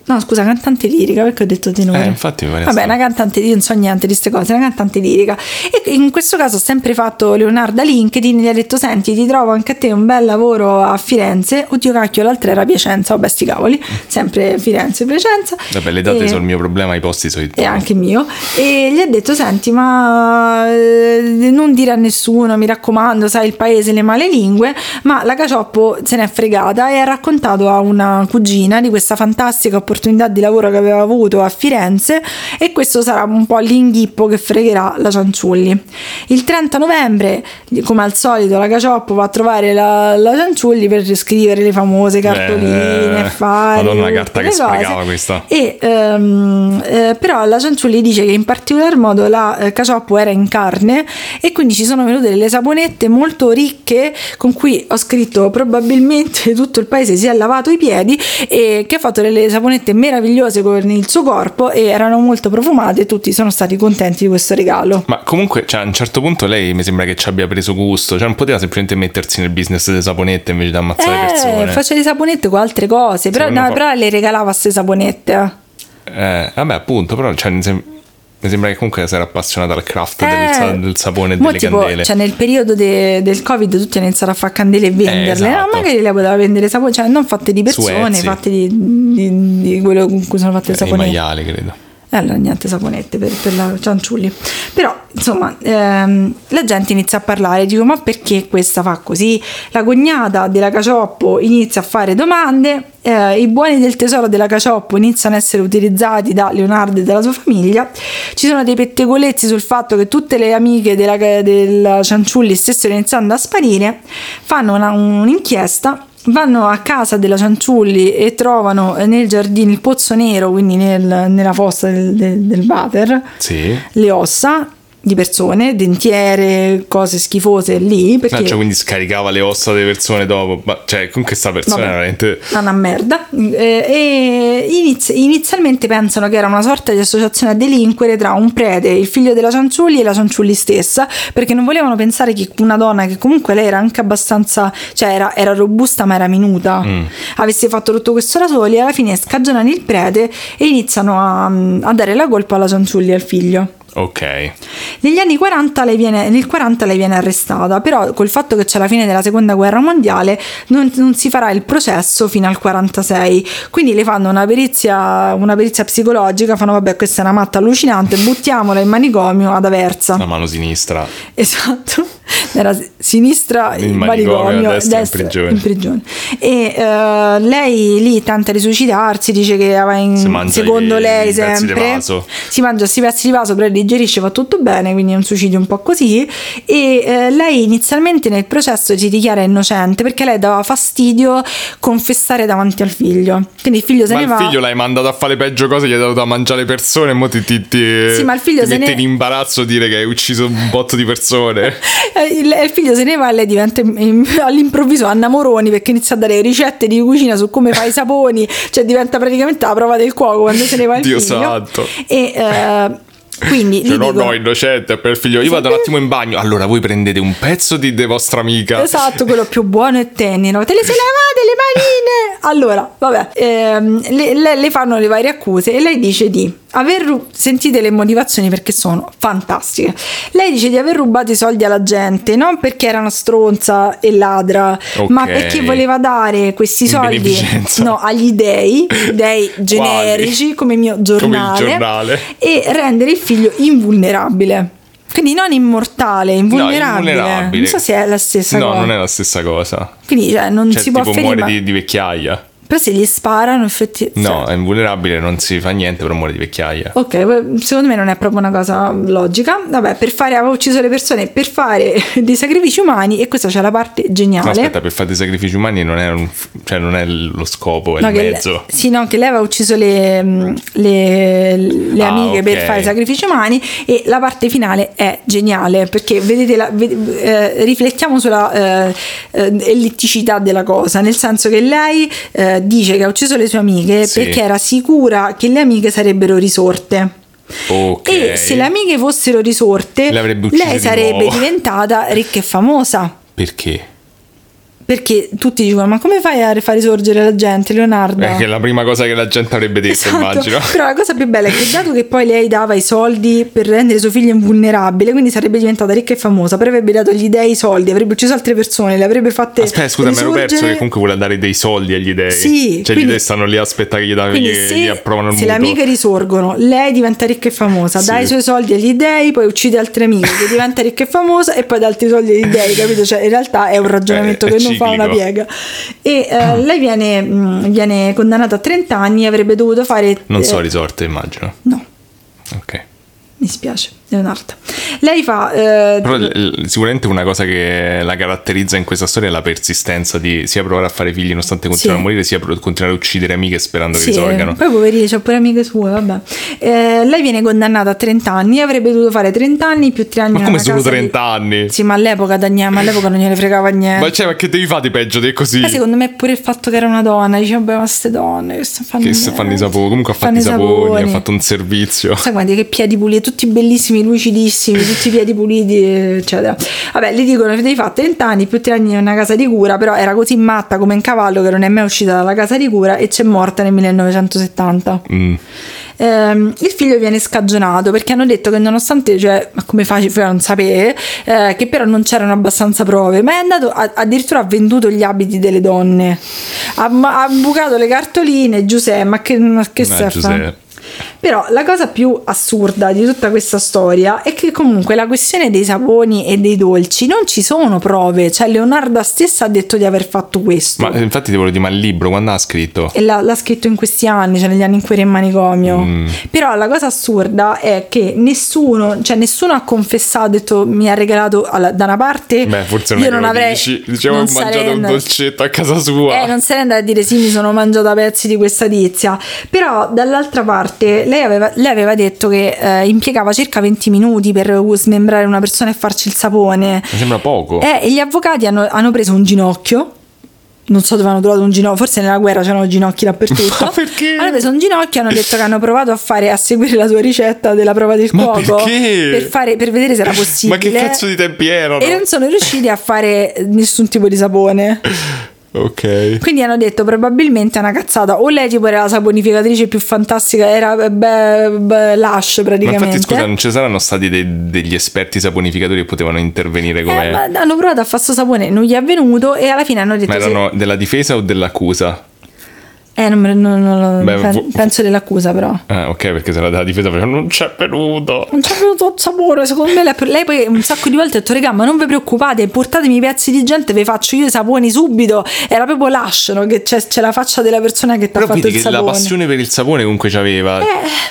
No, scusa, cantante lirica, perché ho detto tenore. Eh, infatti mi pare Vabbè, una cantante, io non so niente di queste cose, una cantante lirica. E in questo caso ha sempre fatto Leonardo a LinkedIn, gli ha detto, senti, ti trovo anche a te un bel lavoro a Firenze. Oddio cacchio, l'altra era Piacenza, vabbè sti cavoli, sempre Firenze, Piacenza. Vabbè, le date E- sono il mio problema, i posti sono i e anche mio e gli ha detto senti ma eh, non dire a nessuno mi raccomando sai il paese le male lingue ma la Cacioppo se n'è fregata e ha raccontato a una cugina di questa fantastica opportunità di lavoro che aveva avuto a Firenze e questo sarà un po' l'inghippo che fregherà la Cianciulli il 30 novembre come al solito la Cacioppo va a trovare la, la Cianciulli per scrivere le famose cartoline Eh, fare Madonna, tutte carta che sprecava questa. E ehm, eh, però la Cianciulli dice che in particolar modo la eh, Cacioppo era in carne e quindi ci sono venute delle saponette molto ricche con cui ho scritto probabilmente tutto il paese si è lavato i piedi e che ha fatto delle saponette meravigliose con il suo corpo e erano molto profumate e tutti sono stati contenti di questo regalo. Ma comunque, cioè, a un certo punto lei mi sembra che ci abbia preso gusto. Cioè, non poteva semplicemente mettersi nel business delle saponette invece di ammazzare Eh, persone. faceva le saponette con altre cose, però, no, fa- però le regalava queste saponette. Eh, vabbè, appunto, però cioè, mi, sem- mi sembra che comunque si era appassionata al craft del, Eh, sa- del sapone e delle tipo, candele. Cioè, nel periodo de- del Covid tutti hanno iniziato a fare candele e venderle. esatto. No, magari le poteva vendere sapone, cioè non fatte di persone, fatte di, di- di quello con cui sono fatte le Eh, I saponette. maiali, credo. E allora niente saponette per, per la Cianciulli. Però, insomma, ehm, la gente inizia a parlare, dico, ma perché questa fa così? La cognata della Cacioppo inizia a fare domande, eh, i buoni del tesoro della Cacioppo iniziano a essere utilizzati da Leonardo e dalla sua famiglia, ci sono dei pettegolezzi sul fatto che tutte le amiche della, della Cianciulli stessero iniziando a sparire, fanno una- un'inchiesta vanno a casa della Cianciulli e trovano nel giardino il pozzo nero, quindi nel- nella fossa del, del, del water, Sì. le ossa di persone, dentiere, cose schifose lì. Perché Ah, cioè, quindi scaricava le ossa delle persone dopo. Ma, cioè, comunque questa persona Vabbè. era veramente... una merda. Eh, e iniz- inizialmente pensano che era una sorta di associazione a delinquere tra un prete, il figlio della Cianciulli e la Cianciulli stessa, perché non volevano pensare che una donna che comunque lei era anche abbastanza, cioè era, era robusta ma era minuta, avesse fatto tutto questo da soli. Alla fine scagionano il prete e iniziano a, a dare la colpa alla Cianciulli e al figlio. Ok. Negli anni 40 lei viene, nel 40 lei viene arrestata, però col fatto che c'è la fine della seconda guerra mondiale non, non si farà il processo fino al 46. Quindi le fanno una perizia, una perizia psicologica, fanno vabbè questa è una matta allucinante, buttiamola in manicomio ad Aversa. La mano sinistra. Esatto, era sinistra In in manicomio, destra destra, in prigione. in prigione. E eh, lei lì tenta di suicidarsi, dice che in- secondo i- lei i sempre vaso. si mangia questi pezzi di vaso, però digerisce, va tutto bene, quindi è un suicidio un po' così. E eh, lei inizialmente nel processo si dichiara innocente perché lei dava fastidio confessare davanti al figlio. Quindi il figlio se Ma ne il va. figlio l'hai mandato a fare peggio cose, gli hai dato da mangiare persone e mo ti, ti, ti- Sì, ma il figlio ti se mette ne- in imbarazzo dire che hai ucciso un botto di persone. Eh, Il, il figlio se ne va e lei diventa all'improvviso Anna Moroni perché inizia a dare ricette di cucina su come fai i saponi, cioè diventa praticamente la prova del cuoco quando se ne va il Dio figlio. santo. E eh, quindi Cioè, no, dico- no, innocente per figlio. Io vado un attimo in bagno. Allora, voi prendete un pezzo di, di vostra amica. Esatto, quello più buono e tenero. Te le sei lavate le manine? Allora, vabbè, ehm, le, le- le fanno le varie accuse e lei dice di aver ru- sentite le motivazioni perché sono fantastiche. Lei dice di aver rubato i soldi alla gente non perché era una stronza e ladra, ma Ok. perché voleva dare questi soldi no, agli dei, dei generici come il mio giornale, giornale. e rendere il figlio invulnerabile. Quindi non immortale, invulnerabile. invulnerabile. Non so se è la stessa No, cosa. non è la stessa cosa. Quindi cioè, non Cioè, si può tipo ferire. muore ma- di, di vecchiaia. Però se gli sparano, effettivamente. No, è invulnerabile, non si fa niente, però muore di vecchiaia. Ok, secondo me non è proprio una cosa logica. Vabbè, per fare, aveva ucciso le persone per fare dei sacrifici umani, e questa c'è la parte geniale. No, aspetta, per fare dei sacrifici umani non è, un, cioè non è lo scopo, è No, il mezzo. le- sì, no, che lei aveva ucciso le, mm, le- le Ah, amiche per ok. fare sacrifici umani e la parte finale è geniale perché vedete la- ved- eh, riflettiamo sulla eh, eh, ellitticità della cosa, nel senso che lei eh, dice che ha ucciso le sue amiche Sì. perché era sicura che le amiche sarebbero risorte. Ok. E se le amiche fossero risorte, lei sarebbe nuovo. diventata ricca e famosa. Perché? Perché tutti dicono: Ma come fai a far risorgere la gente, Leonardo? È che è la prima cosa che la gente avrebbe detto, Esatto. immagino. Però la cosa più bella è che dato che poi lei dava i soldi per rendere suo figlio invulnerabile, quindi sarebbe diventata ricca e famosa, però avrebbe dato agli dei i soldi, avrebbe ucciso altre persone, le avrebbe fatte Aspetta, scusa, mi ero perso risorgere. che comunque vuole dare dei soldi agli dei. Sì, Cioè, quindi- gli dei stanno lì a aspettare che gli, Quindi gli, se, gli approvano il se le amiche risorgono, lei diventa ricca e famosa, Sì. dà i suoi soldi agli dei, poi uccide altre amiche, che diventa ricca e famosa e poi dà altri soldi agli dei, capito? Cioè in realtà è un ragionamento È- è che non fa una piega. E eh, lei viene, mh, viene condannata a 30 anni e avrebbe dovuto fare... Non eh, so risorte, immagino. No, Ok. mi spiace, Leonardo. Lei fa... eh, Però l- sicuramente una cosa che la caratterizza in questa storia è la persistenza di sia provare a fare figli nonostante continuare Sì. a morire, sia continuare a uccidere amiche sperando che Sì, risorgano. poi poverini, c'ha pure amiche sue, vabbè. Eh, lei viene condannata a 30 anni avrebbe dovuto fare 30 anni più 3 anni Ma come solo casa di- 30 anni? Sì, ma all'epoca, Daniele, ma all'epoca non gliene fregava niente. Ma cioè, ma che devi fare di peggio di così? Ma secondo me pure il fatto che era una donna, diceva, vabbè, ma queste donne che sta fanno Che fanno i saponi, comunque ha fatto i saponi, ha fatto un servizio. Sai quanti che piedi puliti, tutti bellissimi, lucidissimi, tutti i piedi puliti, eccetera. Vabbè, le dicono che devi fare 30 anni più 3 anni in una casa di cura, però era così matta come un cavallo che non è mai uscita dalla casa di cura e c'è morta nel 1970. Mm. Ehm, il figlio viene scagionato perché hanno detto che nonostante, cioè, ma come fai a non sapere, eh, che però non c'erano abbastanza prove, ma è andato a- addirittura ha venduto gli abiti delle donne, ha, ha bucato le cartoline, Giuseppe, ma che, ma che Eh, Però la cosa più assurda di tutta questa storia è che comunque la questione dei saponi e dei dolci non ci sono prove, cioè Leonarda stessa ha detto di aver fatto questo. Ma eh, infatti ti volevo dire, ma il libro quando ha scritto? E l'ha, l'ha scritto in questi anni, cioè negli anni in cui era in manicomio. Mm. Però la cosa assurda è che nessuno, cioè nessuno ha confessato, ha detto mi ha regalato alla- da una parte. Beh, forse non io non avrei. dici. Dicevo, ho non mangiato sarei un dolcetto a casa sua. eh, non sarei andata a dire sì, mi sono mangiata pezzi di questa tizia. Però dall'altra parte lei aveva, lei aveva detto che eh, impiegava circa 20 minuti per smembrare una persona e farci il sapone. Mi sembra poco. Eh, e gli avvocati hanno, hanno preso un ginocchio. Non so dove hanno trovato un ginocchio, forse nella guerra c'erano ginocchi dappertutto. Ma perché? Hanno preso un ginocchio e hanno detto che hanno provato a fare a seguire la tua ricetta della prova del Ma cuoco per, fare, per vedere se era possibile. Ma che cazzo di tempi erano? E non sono riusciti a fare nessun tipo di sapone. Ok. Quindi hanno detto probabilmente è una cazzata. O lei tipo era la saponificatrice più fantastica, era beh, beh, Lush Ma praticamente. infatti, scusa, non ci saranno stati dei- degli esperti saponificatori che potevano intervenire Eh, come. ma hanno provato a fare sto sapone, non gli è venuto e alla fine hanno detto Ma sì. erano della difesa o dell'accusa? Eh, non, non- non- Beh, pen- vo- penso dell'accusa però. Ah, ok, perché se era della difesa facevano non c'è venuto. Non c'è venuto il sapore, secondo me lei, lei poi un sacco di volte ha detto regà ma non vi preoccupate, portatemi i pezzi di gente, vi faccio io i saponi subito. Era proprio lasciano che c'è, c'è la faccia della persona che ti ha fatto il che la sapone. passione per il sapone comunque c'aveva. Eh,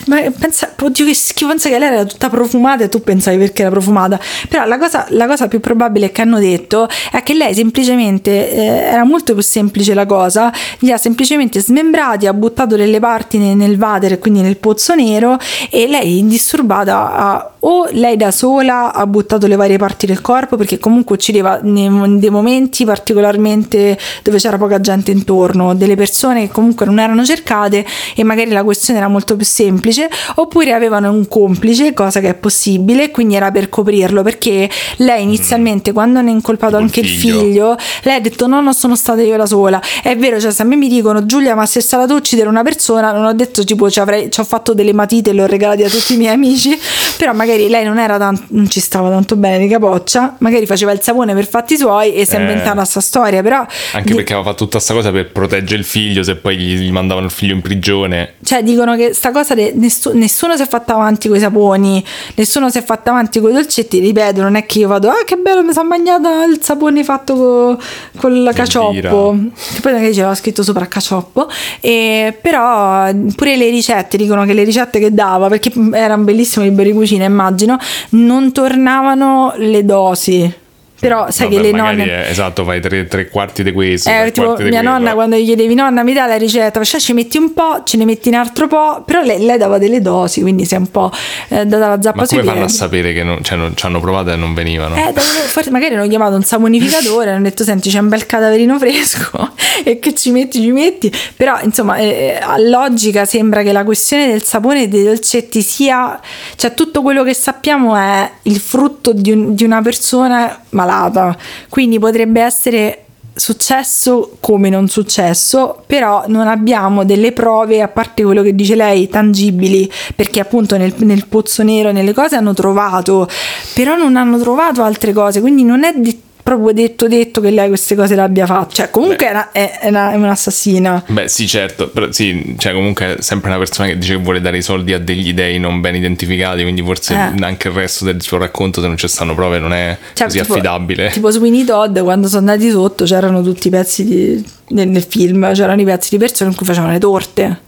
ma pensa, oddio che schifo, pensa che lei era tutta profumata e tu pensavi perché era profumata. Però la cosa, la cosa più probabile che hanno detto è che lei semplicemente, eh, era molto più semplice la cosa, li ha semplicemente smembrati, ha buttato delle parti nel, water, quindi nel pozzo nero, e lei indisturbata ha, o lei da sola ha buttato le varie parti del corpo, perché comunque uccideva dei momenti particolarmente dove c'era poca gente intorno, delle persone che comunque non erano cercate e magari la questione era molto più semplice, oppure avevano un complice, cosa che è possibile, quindi era per coprirlo, perché lei inizialmente quando hanno incolpato Tipo il anche il figlio. figlio, lei ha detto no, non sono stata io la sola. È vero, cioè se a me mi dicono Giulia, ma se è stato uccidere una persona, non ho detto tipo ci, avrei, ci ho fatto delle matite e le ho regalate a tutti i miei amici, però magari lei non era tanto, non ci stava tanto bene di capoccia, magari faceva il sapone per fatti suoi e si è Eh. inventata sta storia, però Anche di- perché aveva fatto tutta sta cosa per proteggere il figlio, se poi gli, gli mandavano il figlio in prigione. Cioè, dicono che sta cosa de- nessu- nessuno si è fatto avanti con i saponi, nessuno si è fatto avanti con i dolcetti. Ripeto, non è che io vado, ah, che bello, mi sono mangiata il sapone fatto co- con la cacioppo. Che poi magari c'era scritto sopra cacioppo. E, però pure le ricette dicono che le ricette che dava, perché era un bellissimo libro di cucina, immagino, non tornavano le dosi. Però sai Vabbè, che le nonne. è- esatto, fai tre, tre quarti di questo. Eh, tipo, mia quello. nonna quando gli chiedevi nonna mi dà la ricetta faceva ci metti un po' ce ne metti un altro po' però lei, lei dava delle dosi quindi si è un po' eh, data la zappa Ma come fanno a sapere che non, cioè, non ci hanno provato e non venivano? Eh, forse magari hanno chiamato un saponificatore hanno detto senti c'è un bel cadaverino fresco e che ci metti ci metti però insomma eh, a logica sembra che la questione del sapone e dei dolcetti sia cioè tutto quello che sappiamo è il frutto di, un- di una persona malata. Quindi potrebbe essere successo come non successo, però non abbiamo delle prove, a parte quello che dice lei, tangibili, perché appunto nel, nel pozzo nero, nelle cose hanno trovato, però non hanno trovato altre cose, quindi non è di- proprio detto detto che lei queste cose le abbia fatte, cioè comunque è, una- è, è una- è un'assassina. Beh, sì, certo, però sì, cioè comunque è sempre una persona che dice che vuole dare i soldi a degli dei non ben identificati, quindi forse Eh. anche il resto del suo racconto, se non ci stanno prove, non è Cioè, così tipo- affidabile. Tipo Sweeney Todd, quando sono andati sotto c'erano tutti i pezzi di- nel, nel film, c'erano i pezzi di persone in cui facevano le torte,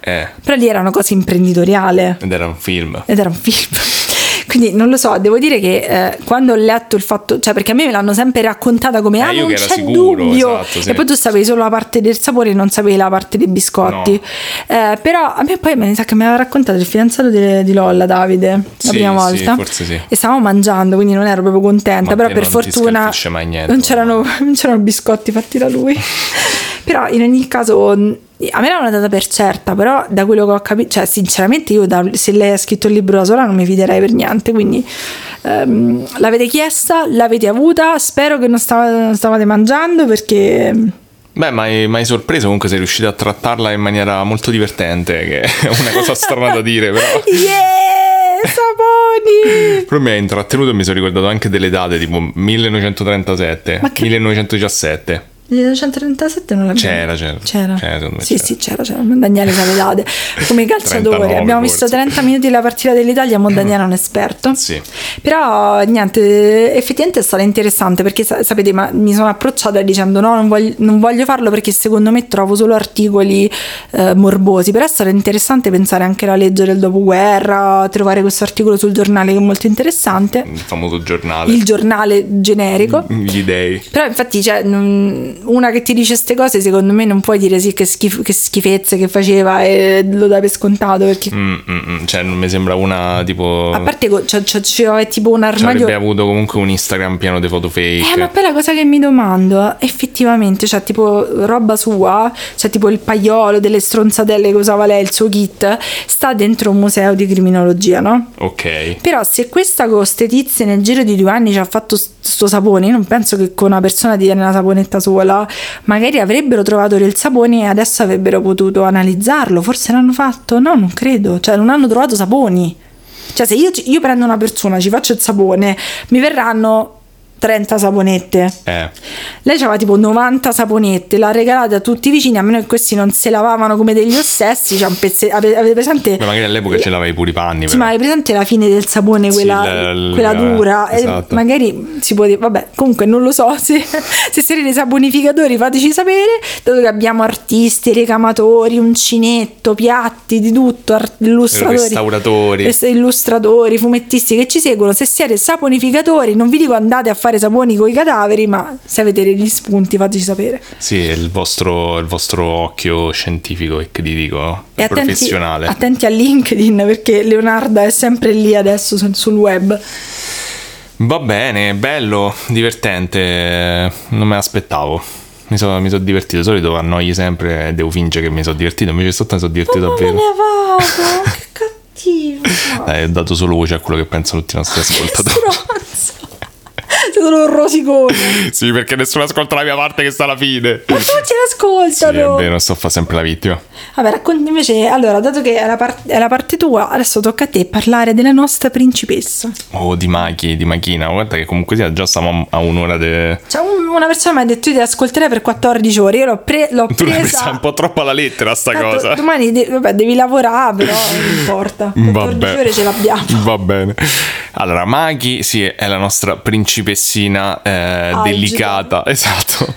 Eh, però lì era una cosa imprenditoriale. ed era un film. ed era un film. Quindi non lo so, devo dire che eh, quando ho letto il fatto, cioè perché a me me l'hanno sempre raccontata come Eh, ah, non c'è sicuro, dubbio, esatto, sì. e poi tu sapevi solo la parte del sapore e non sapevi la parte dei biscotti. Eh, però a me poi mi sa che mi aveva raccontato il fidanzato di, di Lolla, Davide, la Sì, prima volta. forse sì. E stavamo mangiando, quindi non ero proprio contenta, Ma però per fortuna niente, non c'erano, non c'erano biscotti fatti da lui. però in ogni caso a me l'hanno data per certa, però da quello che ho capito, cioè sinceramente io da- se lei ha scritto il libro da sola non mi fiderei per niente, quindi ehm, l'avete chiesta, l'avete avuta, spero che non stava- non stavate mangiando perché... Beh, ma hai, sorpreso comunque sei riuscito a trattarla in maniera molto divertente, che è una cosa strana da dire, però... Yeah! Saponi! Però mi ha intrattenuto e mi sono ricordato anche delle date, tipo 1937, Ma che- 1917. Nel 137 non l'abbiamo C'era, c'era. C'era. C'era, sì, c'era. sì, c'era, c'era. Daniele sa le date. Come. 39 Abbiamo visto forse. 30 minuti della partita dell'Italia, mo Daniele è un esperto. Sì. Però niente, effettivamente è stata interessante perché sa- sapete, ma mi sono approcciata dicendo no, non voglio, non voglio farlo perché secondo me trovo solo articoli eh, morbosi. Però è stato interessante pensare anche alla legge del dopoguerra, trovare questo articolo sul giornale che è molto interessante. Il famoso giornale. Il giornale generico. Gli dei. Però infatti cioè, non- una che ti dice queste cose secondo me non puoi dire sì che, schif- che schifezze che faceva e lo dai per scontato perché Mm, mm, mm. Cioè, non mi sembra una tipo. a parte c'è, c'è- c'è tipo un Cioè, armadio avrebbe avuto comunque un Instagram pieno di foto fake. Eh, ma poi la cosa che mi domando, effettivamente, cioè tipo roba sua, cioè tipo il paiolo delle stronzatelle che usava lei, il suo kit, sta dentro un museo di criminologia, no? Ok. Però se questa con ste tizie nel giro di due anni ci ha fatto st- sto sapone, io non penso che con una persona tiene una saponetta sola, magari avrebbero trovato il sapone e adesso avrebbero potuto analizzarlo, forse l'hanno fatto? No, non credo, cioè non hanno trovato saponi. Cioè se io, io prendo una persona, ci faccio il sapone, mi verranno 30 saponette. Eh. Lei aveva tipo 90 saponette, l'ha regalata a tutti i vicini, a meno che questi non se lavavano come degli ossessi. C'è un pezze- ave- avete presente? Beh, magari all'epoca ce l'avevi pure i panni. Sì, però. ma hai presente la fine del sapone, Sì, quella, il- quella dura? E esatto. magari si può dire, vabbè, comunque non lo so, se, se siete saponificatori fateci sapere, dato che abbiamo artisti, recamatori, uncinetto, piatti, di tutto, art- illustratori, Restauratori. res- illustratori, fumettisti che ci seguono, se siete saponificatori, non vi dico andate a fare saponi con i cadaveri, ma se avete degli spunti fateci sapere. Sì, il vostro, il vostro occhio scientifico e critico, E attenti, professionale. attenti a LinkedIn perché Leonarda è sempre lì adesso sul- sul web. Va bene, bello, divertente, non me l'aspettavo. Mi sono so divertito, di solito annoi sempre e devo fingere che mi sono divertito, invece sotto mi sono divertito Ma davvero. ne vado, che cattivo. Dai, ho dato solo voce a quello che pensano tutti i nostri ascoltatori. Stronzo. sono un rosicone. sì, perché nessuno ascolta la mia parte che sta alla fine. Ma tutti Sì, l'ascoltano. è vero, sto a fare sempre la vittima. Vabbè, racconti invece, allora, dato che è la, par- è la parte tua, adesso tocca a te parlare della nostra principessa. Oh, di Maki, di Machina. Guarda che comunque sia, già stiamo a un'ora de... Cioè, un- una persona mi ha detto io ti ascolterei per 14 ore, io l'ho, pre- l'ho Tu l'hai presa... presa un po' troppo alla lettera sta Tanto cosa. Domani de- vabbè, devi lavorare, però non importa. 14 ore ce l'abbiamo. Va bene. Allora, Maghi, sì, è la nostra principessina eh, delicata, esatto,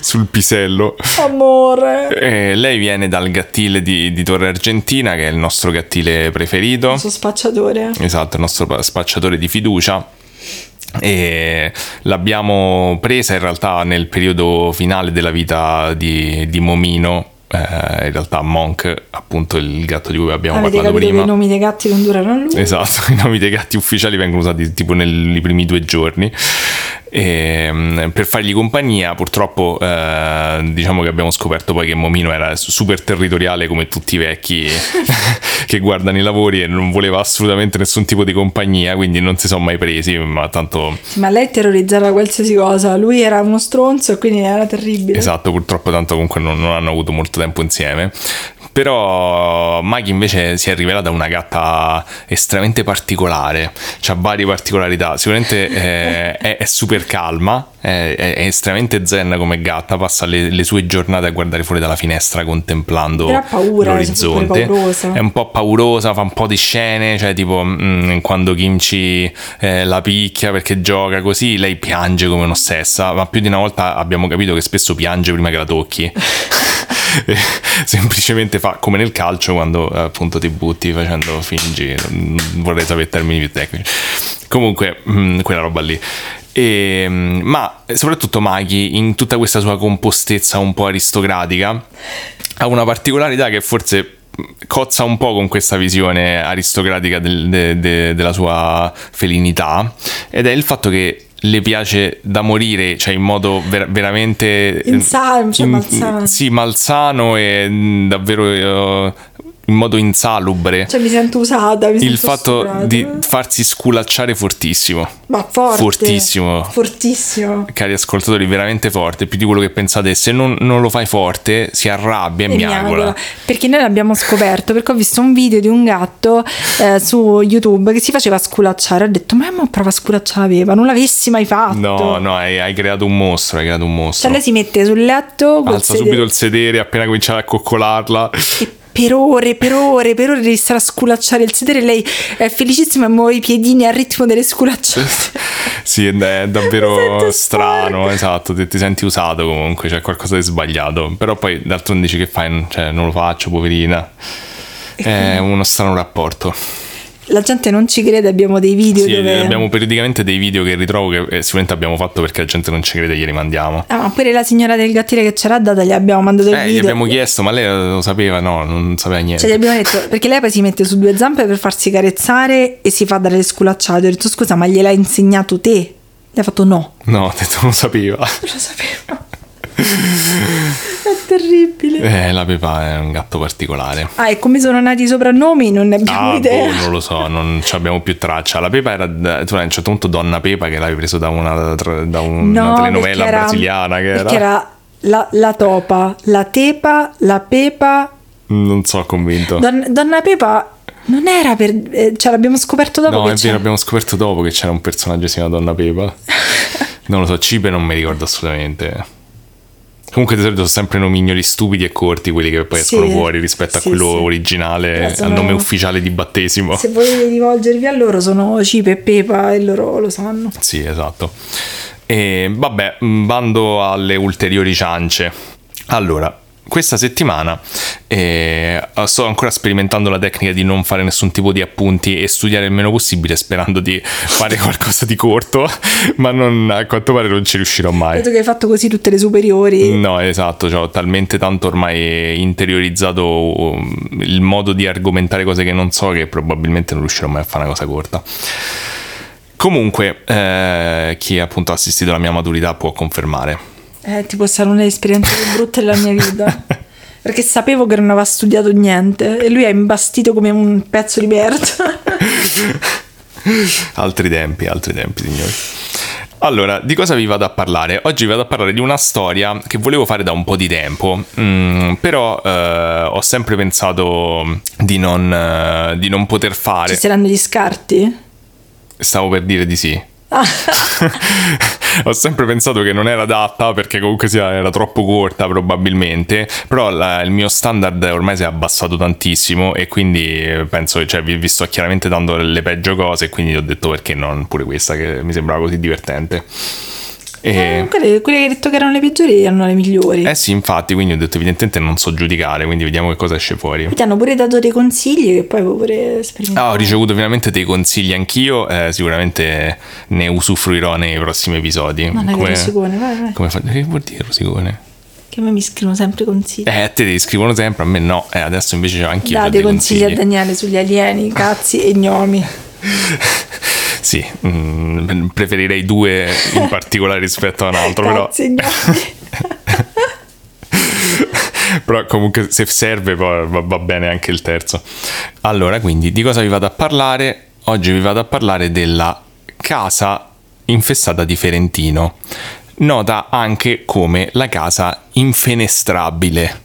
sul pisello. Amore. Eh, lei viene dal gattile di, di Torre Argentina, che è il nostro gattile preferito. Il suo spacciatore. Esatto, il nostro pa- spacciatore di fiducia. E l'abbiamo presa in realtà nel periodo finale della vita di, di Momino. Eh, in realtà Monk, appunto il gatto di cui abbiamo Avete parlato prima. i nomi dei gatti non durano a lungo? Esatto, i nomi dei gatti ufficiali vengono usati tipo nei primi due giorni. E, mm, per fargli compagnia, purtroppo, eh, diciamo che abbiamo scoperto poi che Momino era super territoriale come tutti i vecchi che guardano i lavori e non voleva assolutamente nessun tipo di compagnia, quindi non si sono mai presi. Ma tanto, Sì, ma lei terrorizzava qualsiasi cosa. Lui era uno stronzo e quindi era terribile. esatto, purtroppo, tanto comunque non, non hanno avuto molto tempo insieme. Però Maggie invece si è rivelata una gatta estremamente particolare, ha varie particolarità, sicuramente eh, è, è super calma, è, è- estremamente zen come gatta, passa le, le sue giornate a guardare fuori dalla finestra contemplando paura, l'orizzonte. è un po' paurosa, fa un po' di scene, cioè tipo mm, quando Kimchi eh, la picchia perché gioca così, lei piange come un'ossessa, ma più di una volta abbiamo capito che spesso piange prima che la tocchi. Semplicemente fa come nel calcio quando appunto ti butti facendo fingi non vorrei sapere termini più tecnici. Comunque mm, quella roba lì. E, mm, ma soprattutto Maghi in tutta questa sua compostezza un po' aristocratica ha una particolarità che forse cozza un po' con questa visione aristocratica del- de- de- della sua felinità ed è il fatto che le piace da morire, cioè in modo ver- veramente Insano, cioè malsano. Sì, malsano e mm, davvero eh, in modo insalubre. Cioè mi sento usata, mi il sento fatto stuprata. di farsi sculacciare fortissimo. Ma forte. Fortissimo. Fortissimo. Cari ascoltatori, veramente forte, più di quello che pensate. Se non, non lo fai forte, si arrabbia e, E miagola. miagola. Perché noi l'abbiamo scoperto perché ho visto un video di un gatto eh, su YouTube che si faceva sculacciare. Ho detto, ma mo prova a sculacciare la non l'avessi mai fatto. No, no, hai, hai creato un mostro, hai creato un mostro. Cioè lei si mette sul letto Alza sedere- subito il sedere appena cominciare a coccolarla. e per ore, per ore, per ore devi stare a sculacciare il sedere. Lei è felicissima e muove i piedini al ritmo delle sculacciate. Sì, è davvero strano, sporca. esatto, ti, ti senti usato comunque, c'è qualcosa di sbagliato. Però poi d'altronde dici che fai, cioè non lo faccio, poverina. È uno strano rapporto. La gente non ci crede, abbiamo dei video Sì, dove... abbiamo periodicamente dei video che ritrovo che eh, sicuramente abbiamo fatto perché la gente non ci crede, glieli mandiamo. Ah, ma pure la signora del gattile che c'era data gli abbiamo mandato il Eh, video. gli abbiamo chiesto, ma lei lo sapeva? No, non sapeva niente. Cioè, gli abbiamo detto, perché lei poi si mette su due zampe per farsi carezzare e si fa dare le sculacciate. Ho detto, scusa, ma gliel'hai insegnato te? Lei ha fatto no. No, ho detto non lo sapeva. Non lo sapevo. È terribile. Eh, la Pepa è un gatto particolare. Ah, e come sono nati i soprannomi? Non ne abbiamo Ah, idea. boh, non lo so, non ci abbiamo più traccia. La Pepa era, tu a un certo punto Donna Pepa che l'avevi preso da una, da una No, telenovela perché era- brasiliana che era. Era la, la topa, la tepa, la pepa. Non so convinto. Don- Donna Pepa non era per... eh, cioè l'abbiamo scoperto dopo no, che è c'è. vero, abbiamo scoperto dopo che c'era un personaggio che si chiama Donna Pepa. non lo so, Cibe non mi ricordo assolutamente. Comunque di solito sono sempre nomignoli stupidi e corti quelli che poi Sì, escono fuori rispetto sì, a quello sì. originale, sono- al nome ufficiale di battesimo. Se volete rivolgervi a loro sono Cipe e Pepa e loro lo sanno. Sì, esatto. E vabbè, mh, bando alle ulteriori ciance. Allora, questa settimana eh, sto ancora sperimentando la tecnica di non fare nessun tipo di appunti e studiare il meno possibile sperando di fare qualcosa di corto, ma non, a quanto pare non ci riuscirò mai. Vedo che hai fatto così tutte le superiori. No, esatto, cioè, ho talmente tanto ormai interiorizzato um, il modo di argomentare cose che non so che probabilmente non riuscirò mai a fare una cosa corta. Comunque, eh, chi appunto ha assistito alla mia maturità può confermare. Eh, tipo è stata una delle esperienze più brutte della mia vita. Perché sapevo che non aveva studiato niente e lui è imbastito come un pezzo di merda. altri tempi, altri tempi, signori. Allora, di cosa vi vado a parlare? Oggi vi vado a parlare di una storia che volevo fare da un po' di tempo, mm, però eh, ho sempre pensato di non, eh, di non poter fare. Ci saranno gli scarti? Stavo per dire di sì. Ho sempre pensato che non era adatta perché comunque sia, era troppo corta probabilmente, però la- il mio standard ormai si è abbassato tantissimo e quindi eh, penso, cioè vi, vi sto chiaramente dando le peggio cose quindi ho detto perché non pure questa che mi sembrava così divertente. E- eh, quelle, quelle che hai detto che erano le peggiori erano le migliori. Eh sì, infatti, quindi ho detto evidentemente non so giudicare, quindi vediamo che cosa esce fuori. Ti hanno pure dato dei consigli che poi puoi pure sperimentare. Ah, ho ricevuto finalmente dei consigli anch'io, eh, sicuramente ne usufruirò nei prossimi episodi. Ma che rosicone, vai, vai. come fa- Che vuol dire rosicone? Che a me mi scrivono sempre consigli. Eh, a te ti scrivono sempre, a me no. Eh, adesso invece c'ho anch'io Date dei consigli, consigli. a Daniele sugli alieni, cazzi e gnomi. Sì, mm, preferirei due in particolare rispetto a un altro, però, Cazzi e gnomi. però comunque se serve poi va, va bene anche il terzo. Allora, quindi di cosa vi vado a parlare? Oggi vi vado a parlare della casa infestata di Ferentino, nota anche come la casa infenestrabile.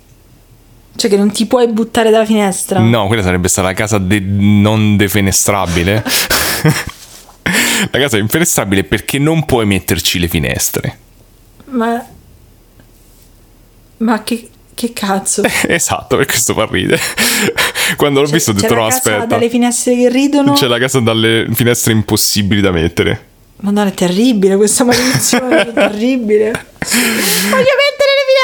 Cioè che non ti puoi buttare dalla finestra. No, quella sarebbe stata la casa de- non defenestrabile. la casa infenestrabile perché non puoi metterci le finestre. Ma... Ma che, che cazzo? esatto, per questo fa ridere. Quando l'ho visto ho C'è detto la no, casa aspetta. dalle finestre che ridono. C'è la casa dalle finestre impossibili da mettere. Madonna, è terribile questa maledizione, è terribile. Voglio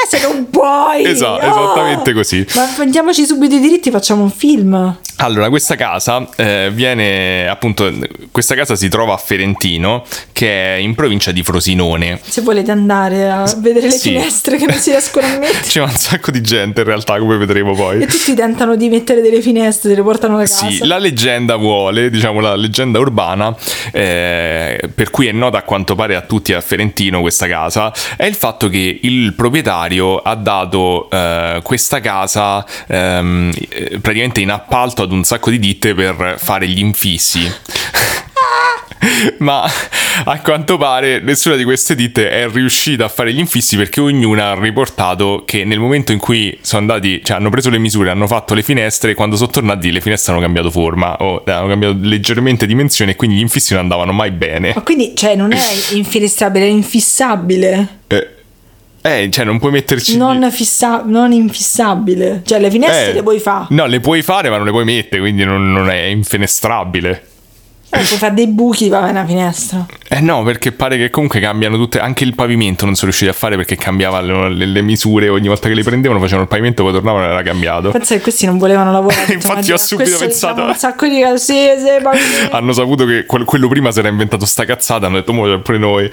finestre, non puoi. Esatto, Oh! esattamente così. Ma prendiamoci subito i diritti, facciamo un film. Allora, questa casa eh, viene appunto. Questa casa si trova a Ferentino, che è in provincia di Frosinone. Se volete andare a vedere le Sì. finestre che non si riescono a mettere. C'è un sacco di gente in realtà, come vedremo poi. E tutti tentano di mettere delle finestre, te le portano a casa. Sì, la leggenda vuole, diciamo la leggenda urbana, eh, per cui è nota a quanto pare a tutti a Ferentino questa casa, è il fatto che il proprietario ha dato eh, questa casa ehm, eh, praticamente in appalto ad un sacco di ditte per fare gli infissi. Ma a quanto pare nessuna di queste ditte è riuscita a fare gli infissi perché ognuna ha riportato che nel momento in cui sono andati, cioè hanno preso le misure, hanno fatto le finestre, quando sono tornati le finestre hanno cambiato forma o eh, hanno cambiato leggermente dimensione e quindi gli infissi non andavano mai bene. Ma quindi, cioè, non è infinestrabile, è infissabile. Eh, eh, cioè non puoi metterci... Non, fissa- non infissabile. Cioè, le finestre Eh, le puoi fare. No, le puoi fare ma non le puoi mettere, quindi non, non è infenestrabile. Eh, puoi fare dei buchi, va una finestra. Eh no, perché pare che comunque cambiano tutte, anche il pavimento non sono riusciti a fare perché cambiavano le, le misure ogni volta che le prendevano, facevano il pavimento, poi tornavano e era cambiato. Pensa che questi non volevano lavorare. Infatti ho subito pensato- diciamo Un sacco di casese, hanno saputo che quel- quello prima si era inventato sta cazzata, hanno detto mo c'è pure noi.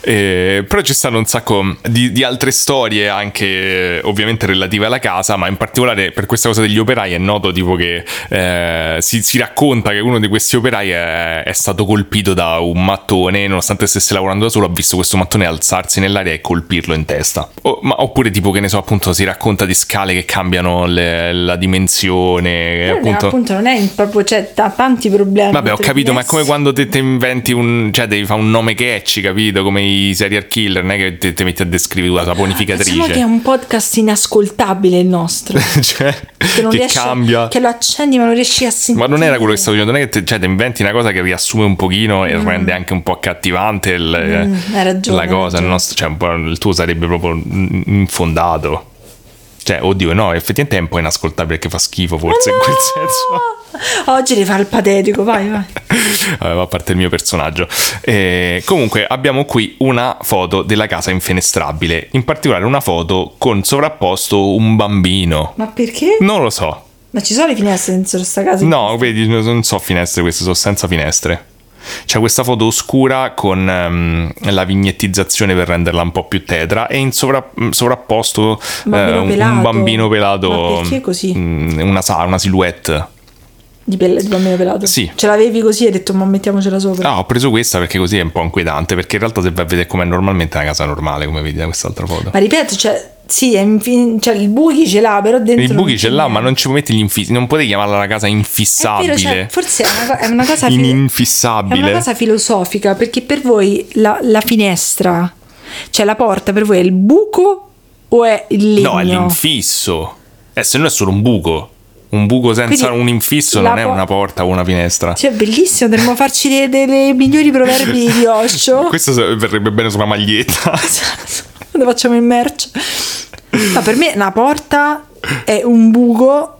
Eh, però ci stanno un sacco di, di altre storie anche ovviamente relative alla casa, ma in particolare per questa cosa degli operai è noto tipo che eh, si, si racconta che uno di questi operai è, è stato colpito da un mattone, nonostante stesse lavorando da solo, ha visto questo mattone alzarsi nell'aria e colpirlo in testa. O- ma- oppure tipo che ne so appunto si racconta di scale che cambiano le- la dimensione, appunto... appunto non è proprio, c'è ta- tanti problemi. Vabbè, ho capito, ma è come quando te, te inventi un. cioè, devi fare un nome catchy, capito? Come i serial killer, non è che te, te metti a descrivere la Facciamo che è saponificatrice. un podcast inascoltabile il nostro. cioè, Che, non che riesci- cambia. Che lo accendi ma non riesci a sentire. Ma non era quello che stavo dicendo, non è che te, cioè, te inventi una cosa che riassume un pochino e rende anche un po' accattivante il- Mm, hai ragione, la cosa. Il, nostro, cioè, il tuo sarebbe proprio mm, infondato. Cioè, oddio, no, effettivamente è un po' inascoltabile perché fa schifo, forse in quel senso. Oggi fare il patetico, vai, vai. Vabbè, a parte il mio personaggio. Eh, comunque abbiamo qui una foto della casa infenestrabile, in particolare una foto con sovrapposto un bambino. Ma perché? Non lo so. Ma ci sono le finestre dentro sta casa? No, vedi, non so finestre queste, sono senza finestre. C'è questa foto oscura con ehm, la vignettizzazione per renderla un po' più tetra e in sovra- sovrapposto Un bambino eh, un- pelato. un bambino pelato. Ma perché così? mm, Una, una silhouette. Di, pelle, di bambino pelato? Sì. Ce l'avevi così e hai detto, ma mettiamocela sopra. Ah, ho preso questa perché così è un po' inquietante. Perché in realtà se vai a vedere com'è normalmente è una casa normale, come vedi da quest'altra foto. Ma ripeto, cioè, Sì, è infi- cioè il buchi ce l'ha, però dentro. Il buchi ce l'ha, ma non ci puoi mettere gli infissi. Non potevi chiamarla una casa È infissabile. vero, cioè, forse è una, co- è una cosa In- filo- È infissabile. una cosa filosofica, perché per voi la, la finestra, cioè la porta, per voi è il buco o è il legno? No, è l'infisso. Eh, se no è solo un buco. Un buco senza Quindi un infisso non è po- una porta o una finestra. Cioè, bellissimo, dovremmo farci dei, dei migliori proverbi di Osho. Questo verrebbe bene sulla maglietta. Quando facciamo il merch. No, per me una porta è un buco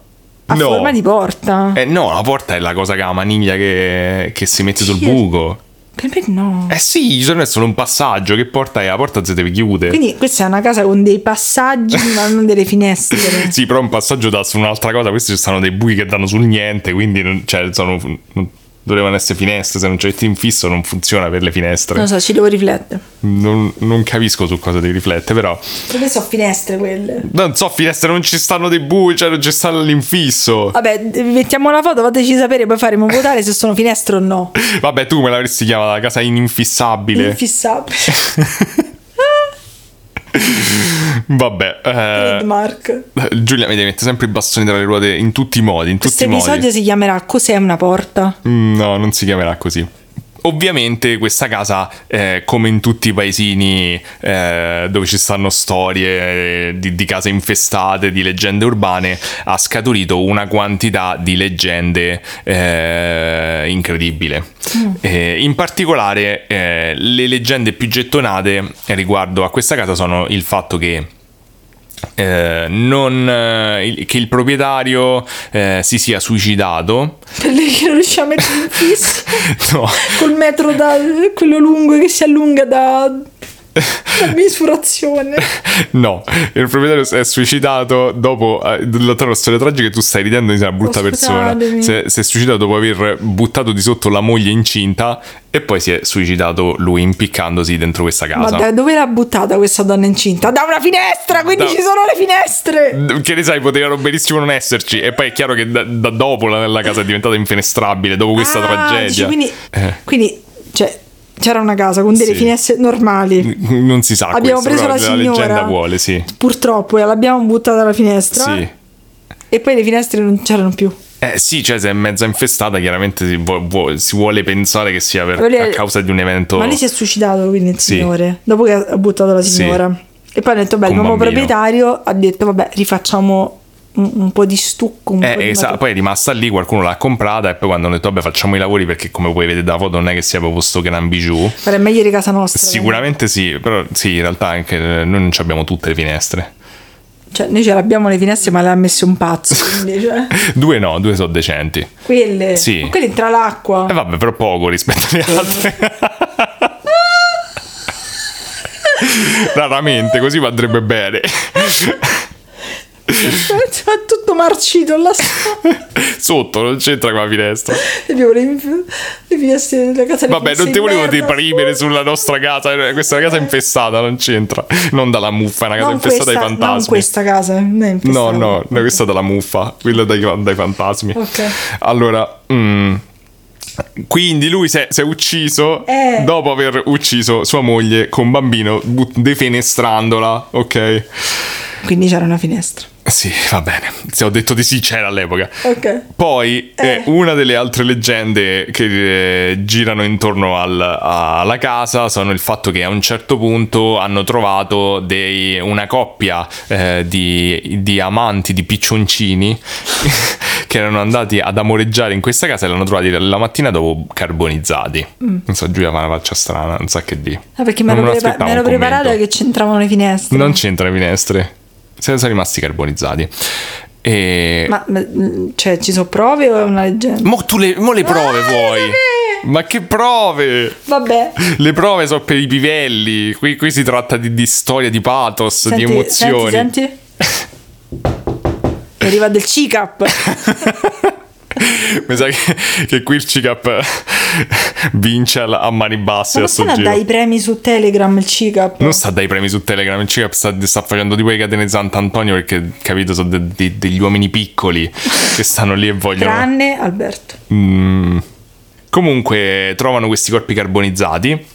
a No. forma di porta. Eh no, la porta è la cosa che ha la maniglia che, che si mette sul buco. Per me no. Eh sì, no è solo un passaggio. Che porta è? La porta si deve chiudere. Quindi questa è una casa con dei passaggi, ma non delle finestre. Sì, però un passaggio dà su un'altra cosa. Questi ci stanno dei buchi che danno sul niente. Quindi non- cioè, sono, non- dovevano essere finestre. Se non c'è il infisso, non funziona per le finestre. Non so, ci devo riflettere. Non, non capisco su cosa ti riflette, però. Per me sono finestre quelle. Non so, finestre non ci stanno dei buchi, cioè non ci sta l'infisso. Vabbè, mettiamo la foto, fateci sapere, poi faremo votare se sono finestre o no. Vabbè, tu me l'avresti chiamata casa ininfissabile. Infissabile. Vabbè. eh, Trademark. Giulia mi deve mettere sempre i bastoni tra le ruote in tutti i modi. In tutti Questo episodio si chiamerà Cos'è una porta? Mm, No, non si chiamerà così. Ovviamente questa casa, eh, come in tutti i paesini eh, dove ci stanno storie di, di case infestate, di leggende urbane, ha scaturito una quantità di leggende eh, incredibile. Eh, in particolare eh, le leggende più gettonate riguardo a questa casa sono il fatto che eh, non, eh, che il proprietario eh, si sia suicidato Per lei che non riesce a mettere in fisso. no, Col metro da quello lungo che si allunga da, da misurazione. no, il proprietario si è suicidato dopo eh, la tua storia tragica tu stai ridendo di una brutta Oh, persona si è, si è suicidato dopo aver buttato di sotto la moglie incinta e poi si è suicidato lui impiccandosi dentro questa Ma casa da dove l'ha buttata questa donna incinta? Da una finestra, quindi Da- ci sono le finestre. che ne sai, potevano benissimo non esserci. E poi è chiaro che da, da dopo la, la casa è diventata infenestrabile dopo questa Ah, tragedia. dici, quindi, Eh. quindi cioè, c'era una casa con delle Sì. finestre normali. Non si sa. Abbiamo questo, preso la signora. leggenda vuole, sì. Purtroppo e l'abbiamo buttata dalla finestra. Sì. E poi le finestre non c'erano più. Eh sì, cioè se è mezza infestata chiaramente si, vuo- vuo- si vuole pensare che sia per- è- a causa di un evento... Ma lei si è suicidato quindi il Sì. signore. Dopo che ha buttato la Sì. signora. E poi ha detto: Beh, il nuovo proprietario ha detto: Vabbè, rifacciamo un, un po' di stucco. Un po' Eh, esatto, poi è rimasta lì, qualcuno l'ha comprata e poi quando hanno detto vabbè facciamo i lavori perché come puoi vedere da foto non è che sia proprio sto gran bijou. Guarda, è meglio di casa nostra. Sicuramente sì, però sì, in realtà anche eh, noi non ci abbiamo tutte le finestre. Cioè, noi ce l'abbiamo le finestre, ma le ha messe un pazzo. Quindi, cioè, Due no, due sono decenti. quelle. Sì. Ma quelle entra l'acqua. E vabbè, però poco rispetto alle altre. Raramente, così andrebbe bene. È tutto marcito là sotto. Non c'entra con la finestra. Abbiamo le, le finestre della casa. Vabbè, non ti volevo deprimere sulla nostra casa. Questa è una casa infestata, non c'entra. Non dalla muffa, è una casa Non infestata questa, dai non fantasmi. questa casa. Non è No, infestata. no, no, questa è dalla muffa, quella dai, dai fantasmi. Ok. Allora, mm, quindi lui si è, si è ucciso Eh. dopo aver ucciso sua moglie con bambino, but- defenestrandola, ok? Quindi c'era una finestra. Sì, va bene. Se ho detto di sì, c'era all'epoca. Ok. Poi eh, Eh. una delle altre leggende che eh, girano intorno al- a- alla casa sono il fatto che a un certo punto hanno trovato dei- una coppia eh, di, di amanti di piccioncini che erano andati ad amoreggiare in questa casa e l'hanno trovati la mattina dopo carbonizzati. Non so, Giulia fa una faccia strana, non sa che di. Ah, perché mi ero, prepa- mi ero preparata che c'entravano le finestre. Non c'entra le finestre. Sono rimasti carbonizzati. E... Ma, ma, cioè, ci sono prove o è una leggenda? Mo, tu le, mo le prove Ah, vuoi? Ma che prove? Vabbè. Le prove sono per i pivelli. Qui, qui si tratta di, di storia, di pathos, di Senti, emozioni. Senti, senti. Arriva del CICAP. Mi sa che, che qui il CICAP vince a mani basse Ma non sto stanno a giro. dare i premi su Telegram il CICAP? Non sta dai premi su Telegram, il CICAP sta, sta facendo tipo le catene Sant'Antonio perché, capito, sono de- de- degli uomini piccoli che stanno lì e vogliono... Tranne Alberto. Mm. Comunque trovano questi corpi carbonizzati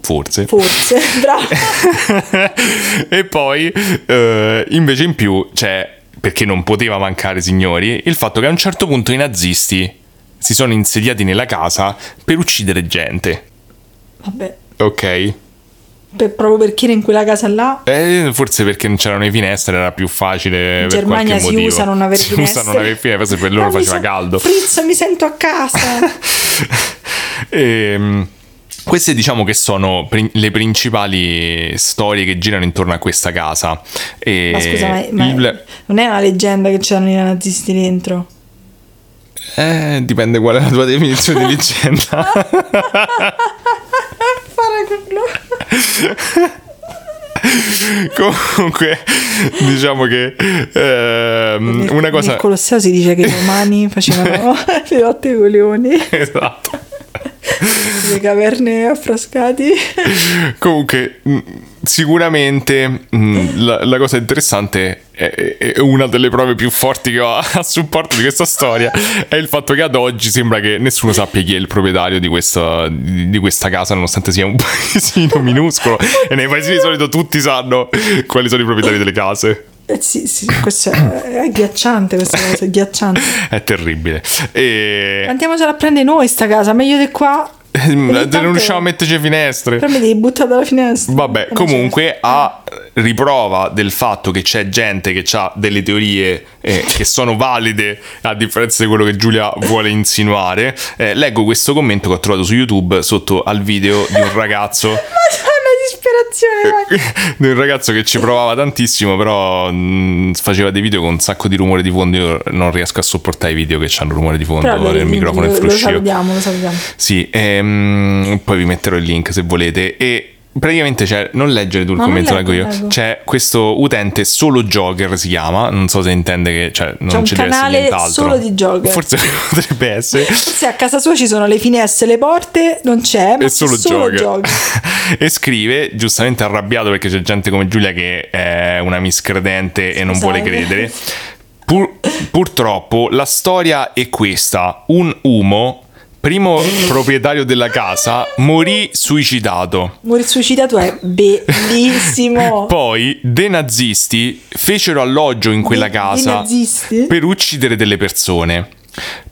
Forse. Forse, bravo. e poi, eh, invece in più, c'è, perché non poteva mancare, signori, il fatto che a un certo punto i nazisti si sono insediati nella casa per uccidere gente. Vabbè, Ok? per- proprio perché era in quella casa là. Eh, forse perché non c'erano le finestre era più facile In Germania si motivo. usa non avere si finestre. usa non avere finestre, per loro faceva sen- caldo. Fritz, mi sento a casa. Ehm, queste diciamo che sono pri- le principali storie che girano intorno a questa casa. E ma scusa, ma, ma il- non è una leggenda che c'erano i nazisti dentro? Eh, dipende qual è la tua definizione di leggenda. Comunque, diciamo che ehm, Nel- una cosa... Nel Colosseo si dice che i romani facevano le lotte con i leoni, Esatto. Le caverne affrascati. Comunque, mh, sicuramente mh, la, la cosa interessante è, è una delle prove più forti che ho a supporto di questa storia è il fatto che ad oggi sembra che nessuno sappia chi è il proprietario di questa, di, questa casa, nonostante sia un paesino minuscolo. e nei paesini di solito tutti sanno quali sono i proprietari delle case. Eh sì, sì, questo è, è agghiacciante, questa cosa è agghiacciante. È terribile. E Andiamocela a prendere noi sta casa, meglio di qua. non tanto- riusciamo a metterci finestre. Però mi devi buttare dalla finestra. Vabbè, Eh, comunque a riprova del fatto che c'è gente che ha delle teorie eh, che sono valide a differenza di quello che Giulia vuole insinuare, eh, leggo questo commento che ho trovato su YouTube sotto al video di un ragazzo Ma disperazione. di un ragazzo che ci provava tantissimo, però mh, faceva dei video con un sacco di rumore di fondo. Io non riesco a sopportare i video che hanno rumore di fondo Però nel lo, microfono e lo, lo fruscio. salutiamo, lo salutiamo. Sì, ehm, poi vi metterò il link se volete. E praticamente c'è, non leggere tu il No, commento, leggo, io. leggo. C'è questo utente solo Jogger si chiama. Non so se intende che cioè, non C'è un essere canale nient'altro. solo di jogger. Forse potrebbe essere. Se a casa sua ci sono le finestre, le porte, non c'è, ma È solo, c'è solo Jogger. jogger. e scrive, giustamente arrabbiato perché c'è gente come Giulia che è una miscredente e non Scusate. vuole credere. Pur- purtroppo la storia è questa: un uomo, primo proprietario della casa, morì suicidato. Morì suicidato è bellissimo. Poi dei nazisti fecero alloggio in quella casa per uccidere delle persone.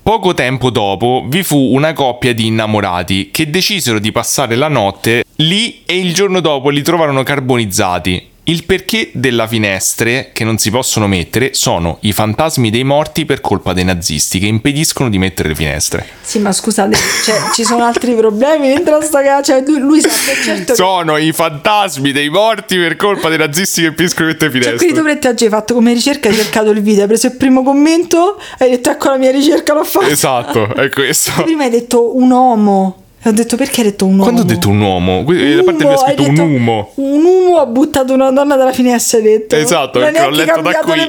Poco tempo dopo vi fu una coppia di innamorati che decisero di passare la notte lì e il giorno dopo li trovarono carbonizzati. Il perché della finestre che non si possono mettere sono i fantasmi dei morti per colpa dei nazisti che impediscono di mettere le finestre. Sì, ma scusate, cioè, ci sono altri problemi dentro sta casa. Cioè, lui, lui sa per certo che. Sono i fantasmi dei morti per colpa dei nazisti che impediscono di mettere le Cioè, finestre. quindi tu Pretti oggi hai fatto come ricerca, hai cercato il video, hai preso il primo commento, hai detto ecco la mia ricerca l'ho fatta. Esatto, è questo. Prima hai detto un uomo. E ho detto perché hai detto un uomo? Quando ho detto un uomo, Un da parte uomo, abbiamo scritto hai un detto, uomo. Un uomo ha buttato una donna dalla finestra, hai detto. Esatto, perché l'ho neanche letto da qui. le.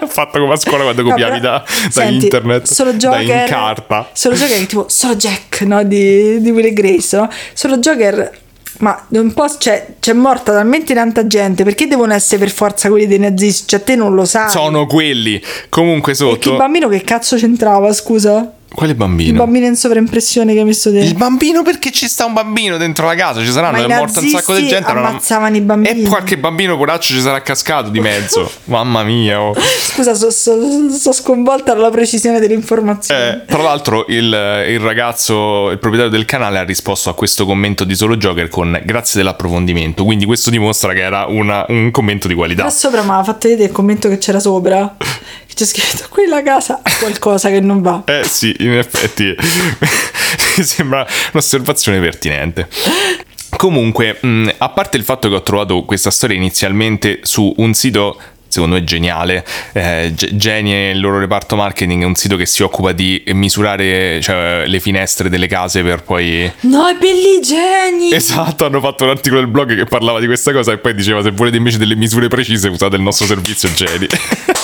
Ho fatto come a scuola quando copiavi Vabbè. da, da internet, solo da Joker, in carta. Solo Joker tipo solo Jack, no? Di, di Will e Grace, no? Solo Joker. Ma un po' c'è, c'è morta talmente tanta gente. Perché devono essere per forza quelli dei nazisti? Cioè, te non lo sai. Sono quelli. Comunque E che sotto... bambino che cazzo c'entrava, scusa? Quale Il bambino? bambino in sovraimpressione che hai messo Il dentro. bambino perché ci sta un bambino dentro la casa, ci saranno, Ma è morta un sacco di gente. ammazzavano i bambini. E qualche bambino poraccio ci sarà cascato di mezzo. Mamma mia. oh. Scusa, sono sconvolta dalla precisione delle informazioni. Eh, tra l'altro il, il ragazzo, il proprietario del canale ha risposto a questo commento di Solo Joker con grazie dell'approfondimento, quindi questo dimostra che era una- un commento di qualità. Là sopra mi ha fatto vedere il commento che c'era sopra. C'è scritto: Qui la casa ha qualcosa che non va. Eh sì, in effetti mi sembra un'osservazione pertinente. Comunque, mh, a parte il fatto che ho trovato questa storia inizialmente su un sito secondo me geniale, eh, Genie il loro reparto marketing è un sito che si occupa di misurare cioè, le finestre delle case per poi... No, è belligeni! Esatto, hanno fatto un articolo del blog che parlava di questa cosa e poi diceva se volete invece delle misure precise usate il nostro servizio Genie.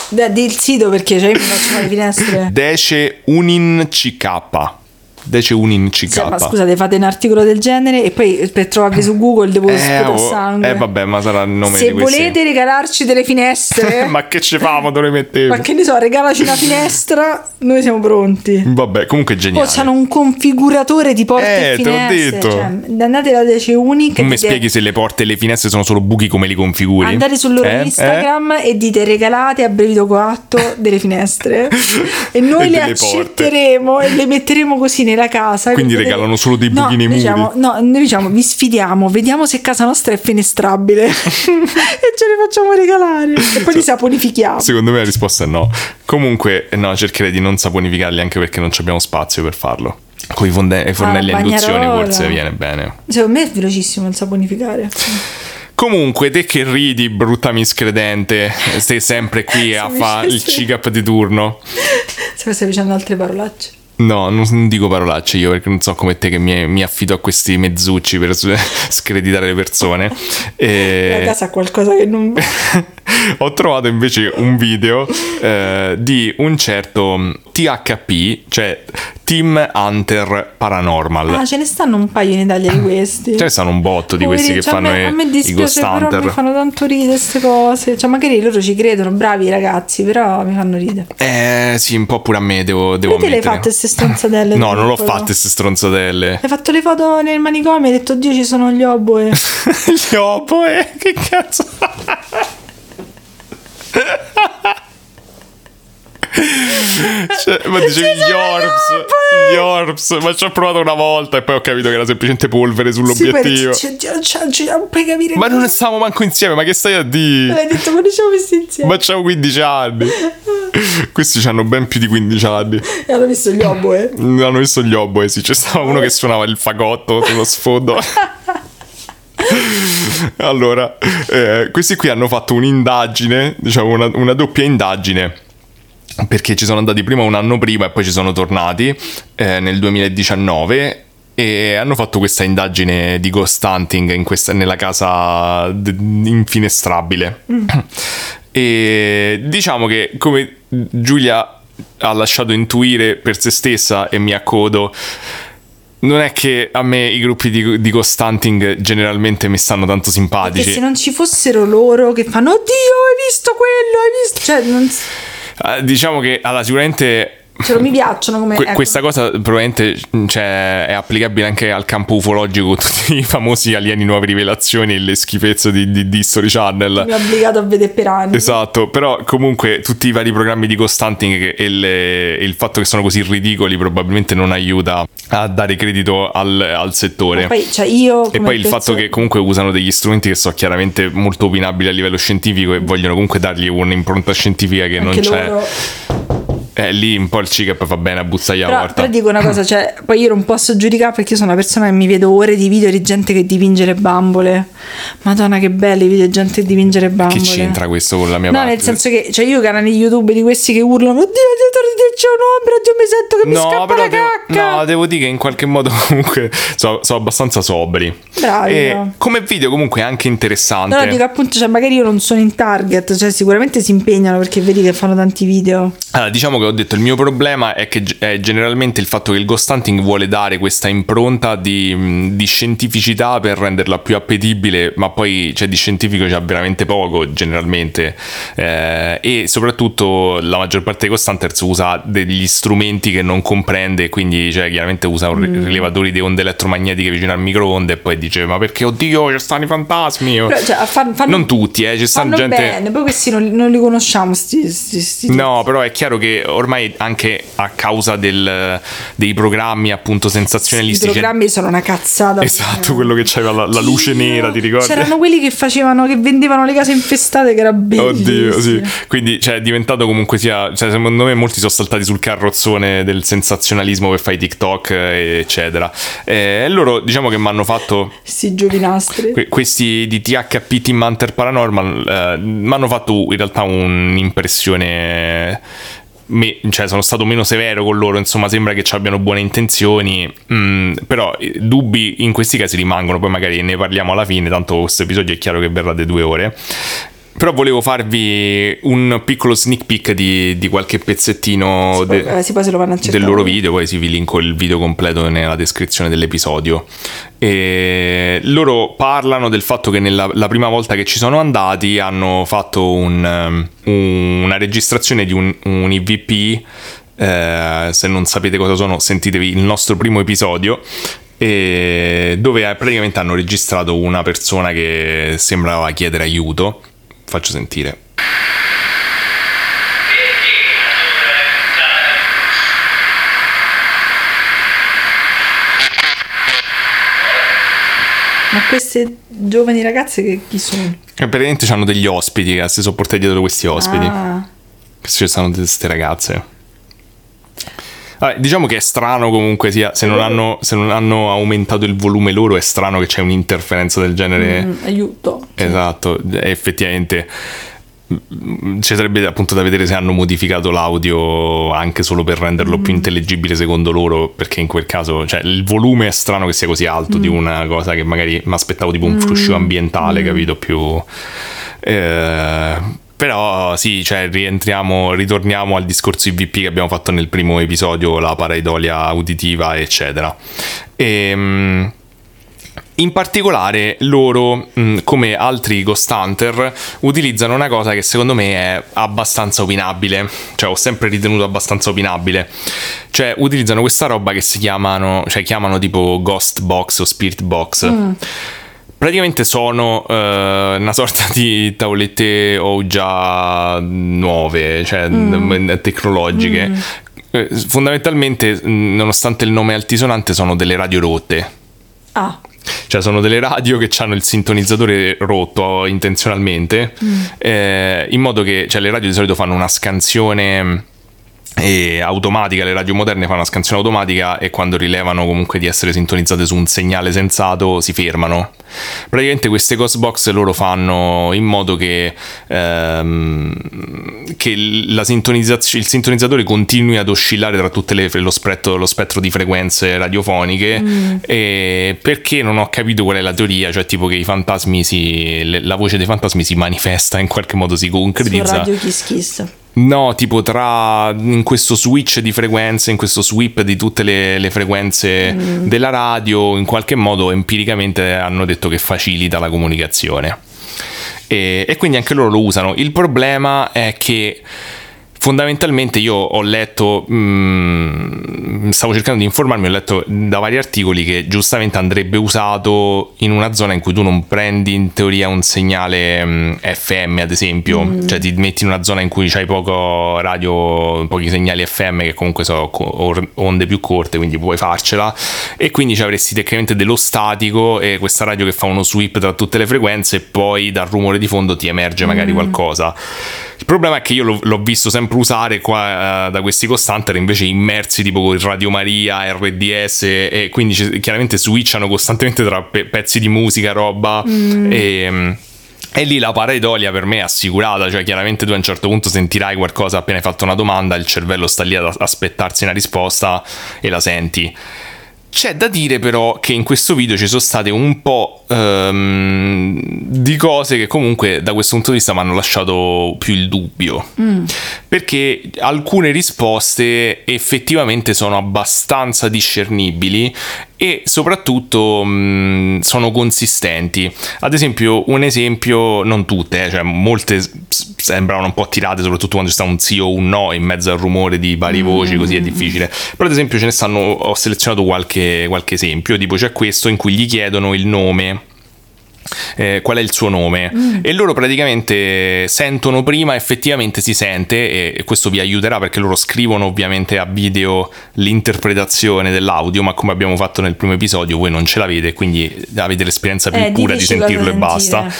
Dai, di il sito perché cioè, io mi faccio le finestre. Dece Unin CK. Dece un in CK. Cioè, ma scusate, fate un articolo del genere e poi per trovarvi su Google devo eh, sputare oh, sangue. eh, vabbè, ma sarà il nome Se volete regalarci delle finestre, ma che ci famo? Dove le mettevo? ma che ne so, regalaci una finestra, noi siamo pronti. Vabbè, comunque O geniale. c'hanno un configuratore di porte Eh, e te l'ho finestre. detto. Cioè, andate da DC Unique e Non mi dite- spieghi se le porte e le finestre sono solo buchi come li configuri? Andate sul loro Eh? Instagram e dite regalate a Brevito Coatto delle finestre e noi E le delle porte. accetteremo e le metteremo così nella casa. Quindi Vedete- regalano solo dei No, buchi nei noi muri. Diciamo, no, noi diciamo vi sfidiamo, vediamo se casa nostra è finestrabile e ce le facciamo regalare e poi li saponifichiamo. Secondo me la risposta è no. Comunque, no, cercherei di non saponificarli anche perché non abbiamo spazio per farlo. Con i, fonde- fornelli Ah, a induzione forse viene bene. Secondo me è velocissimo il saponificare. Comunque, te che ridi, brutta miscredente, stai sempre qui a fare il. CIGAP di turno. Stai dicendo altre parolacce? No, non, non dico parolacce io perché non so come te che mi, mi affido a questi mezzucci per screditare le persone. E- La casa ha qualcosa che non. Ho trovato invece un video eh, di un certo THP, cioè Team Hunter Paranormal. Ah, ce ne stanno un paio in Italia di questi. Ce ne stanno un botto di questi che Poveretti, fanno a me, i, a me i dispiace, Ghost Hunter. mi fanno tanto ridere queste cose. Cioè, magari loro ci credono, bravi i ragazzi, però mi fanno ridere. Eh sì, un po' pure a me devo, devo te le hai ammettere. fatte queste stronzatelle? No, non l'ho fatte queste stronzatelle. Hai fatto le foto nel manicomio e hai detto, Dio, ci sono gli oboe. Gli oboe, che cazzo. Cioè, ma dicevi gli orbs, gli orbs, ma ci ho provato una volta e poi ho capito che era semplicemente polvere sull'obiettivo. Sì, poi ci- ci- ci- non puoi capire. ma non stavamo manco insieme, ma che stai a dire? L'hai detto quando ci siamo messi insieme. Ma c'ho 15 anni. Questi hanno ben più di 15 anni. E hanno visto gli oboe. Hanno visto gli oboe, sì. C'è stato uno che suonava il fagotto sullo sfondo. Allora, eh, questi qui hanno fatto un'indagine, diciamo una, una doppia indagine. Perché ci sono andati prima un anno prima e poi ci sono tornati eh, nel 2019 e hanno fatto questa indagine di ghost hunting in questa- nella casa d- infinestrabile. E diciamo che come Giulia ha lasciato intuire per se stessa e mi accodo, non è che a me i gruppi di, di ghost hunting generalmente mi stanno tanto Perché simpatici. se non ci fossero loro che fanno, oddio, hai visto quello, hai visto... Cioè, non... Eh, diciamo che allora, sicuramente cioè, non mi piacciono come... Que- ecco. Questa cosa probabilmente cioè, è applicabile anche al campo ufologico con tutti i famosi alieni nuove rivelazioni e le schifezze di, di, di History Channel. Mi ha obbligato a vedere per anni. Esatto, però comunque tutti i vari programmi di che- e, le- e il fatto che sono così ridicoli probabilmente non aiuta a dare credito al, al settore. Poi, cioè, io E poi il fatto persona- che comunque usano degli strumenti che sono chiaramente molto opinabili a livello scientifico e vogliono comunque dargli un'impronta scientifica che non anche c'è. loro... Eh, lì un po' il CICAP fa bene a bussare Però, porta. però dico una cosa, cioè, poi io non posso giudicare perché io sono una persona che mi vedo ore di video di gente che dipinge le bambole. Madonna, che belli i video di gente che dipinge le bambole. Che c'entra questo con la mia No, parte? nel senso che cioè io canali YouTube di questi che urlano Oddio, c'è un'ombra, oddio mi sento che mi No, scappa la devo, cacca. no, devo dire che in qualche modo comunque sono, sono abbastanza sobri. Bravi, E come video comunque è anche interessante. No, no, dico appunto, cioè magari io non sono in target, cioè sicuramente si impegnano perché vedi che fanno tanti video. Allora, diciamo che ho detto il mio problema è che è generalmente il fatto che il ghost hunting vuole dare questa impronta di, di scientificità per renderla più appetibile, ma poi cioè, di scientifico c'è veramente poco generalmente. Eh, e soprattutto la maggior parte dei ghost hunters usa degli strumenti che non comprende, quindi cioè, chiaramente usa Mm. rilevatori di onde elettromagnetiche vicino al microonde e poi dice ma perché oddio ci stanno i fantasmi? Però, cioè, fan- fanno, non tutti, eh, ci stanno gente... bene, poi questi non, non li conosciamo sti, sti, sti- No, però è chiaro che ormai anche a causa del- dei programmi appunto I sensazionalistici. programmi sono una cazzata. Esatto, quello che c'aveva la, la luce Dio, nera, ti ricordi? C'erano quelli che facevano, che vendevano le case infestate, che era bellissimo. Oddio, sì. Quindi cioè, è diventato comunque sia. Cioè, secondo me molti sono saltati sul carrozzone del sensazionalismo per fare i TikTok, eh, eccetera. E loro, diciamo che mi hanno fatto. Sti giovinastri. que- questi di THP Team Hunter Paranormal mi hanno fatto in realtà un'impressione. Me- cioè, sono stato meno severo con loro. Insomma, sembra che ci abbiano buone intenzioni. mm, però dubbi in questi casi rimangono. Poi magari ne parliamo alla fine. Tanto questo episodio è chiaro che verrà di due ore. Però volevo farvi un piccolo sneak peek di, di qualche pezzettino de, eh, sì, del loro video, poi si vi linko il video completo nella descrizione dell'episodio. E loro parlano del fatto che nella la prima volta che ci sono andati hanno fatto un, um, una registrazione di un, un IVP. Eh, se non sapete cosa sono, sentitevi il nostro primo episodio dove praticamente hanno registrato una persona che sembrava chiedere aiuto faccio sentire. Ma queste giovani ragazze che chi sono? E eh, praticamente hanno degli ospiti che si sono portati dietro questi ospiti. Ah. Ci stanno queste ragazze. Vabbè, diciamo che è strano comunque sia, se non, hanno, se non, hanno, aumentato il volume loro è strano che c'è un'interferenza del genere. Mm, aiuto. Esatto, effettivamente mm, ci sarebbe appunto da vedere se hanno modificato l'audio anche solo per renderlo mm. più intelligibile secondo loro, perché in quel caso cioè, il volume è strano che sia così alto mm. di una cosa che magari mi aspettavo tipo un fruscio mm. ambientale, mm. capito? Più... Eh, però sì, cioè rientriamo, ritorniamo al discorso IVP che abbiamo fatto nel primo episodio, la paraidolia uditiva, eccetera. E, ehm, in particolare loro, come altri Ghost Hunter, utilizzano una cosa che secondo me è abbastanza opinabile, cioè ho sempre ritenuto abbastanza opinabile, cioè utilizzano questa roba che si chiamano, cioè chiamano tipo Ghost Box o Spirit Box. Mm praticamente sono uh, una sorta di tavolette o già nuove, cioè mm. tecnologiche. Mm. Eh, fondamentalmente, nonostante il nome altisonante, sono delle radio rotte. Ah. Cioè sono delle radio che hanno il sintonizzatore rotto intenzionalmente, mm. eh, in modo che cioè, le radio di solito fanno una scansione e automatica, le radio moderne fanno una scansione automatica e quando rilevano comunque di essere sintonizzate su un segnale sensato si fermano. Praticamente queste ghost box loro fanno in modo che, ehm, che la sintonizzazione, il sintonizzatore continui ad oscillare tra tutte le, lo, spettro, lo spettro di frequenze radiofoniche mm. perché non ho capito qual è la teoria, cioè tipo che i fantasmi si, la voce dei fantasmi si manifesta in qualche modo, si concretizza. Su radio Kiss Kiss. No, tipo tra in questo switch di frequenze, in questo sweep di tutte le, le frequenze mm. della radio, in qualche modo empiricamente hanno detto che facilita la comunicazione. E, e quindi anche loro lo usano. Il problema è che fondamentalmente io ho letto, mh, mm, stavo cercando di informarmi, ho letto da vari articoli che giustamente andrebbe usato in una zona in cui tu non prendi in teoria un segnale mh, mm, FM ad esempio, mm. cioè ti metti in una zona in cui c'hai poco radio, pochi segnali FM che comunque sono onde più corte, quindi puoi farcela e quindi ci avresti tecnicamente dello statico e questa radio che fa uno sweep tra tutte le frequenze e poi dal rumore di fondo ti emerge magari mm. qualcosa. Il problema è che io l'ho, visto sempre usare qua uh, da questi costanter invece immersi tipo con Radio Maria, RDS e quindi c- chiaramente switchano costantemente tra pe- pezzi di musica, roba mm. e... Um, e lì la pareidolia per me è assicurata, cioè chiaramente tu a un certo punto sentirai qualcosa appena hai fatto una domanda, il cervello sta lì ad aspettarsi una risposta e la senti. C'è da dire però che in questo video ci sono state un po' um, di cose che comunque da questo punto di vista mi hanno lasciato più il dubbio. Mm. Perché alcune risposte effettivamente sono abbastanza discernibili e soprattutto mh, mm, sono consistenti. Ad esempio, un esempio, non tutte, eh, cioè molte sembravano un po' tirate, soprattutto quando c'è sta un sì o un no in mezzo al rumore di varie voci, così è mm. difficile. Però ad esempio ce ne stanno, ho selezionato qualche, qualche esempio, tipo c'è questo in cui gli chiedono il nome eh, qual è il suo nome? Mm. e loro praticamente sentono prima effettivamente si sente e questo vi aiuterà perché loro scrivono ovviamente a video l'interpretazione dell'audio ma come abbiamo fatto nel primo episodio voi non ce l'avete quindi avete l'esperienza più eh, pura di sentirlo e basta.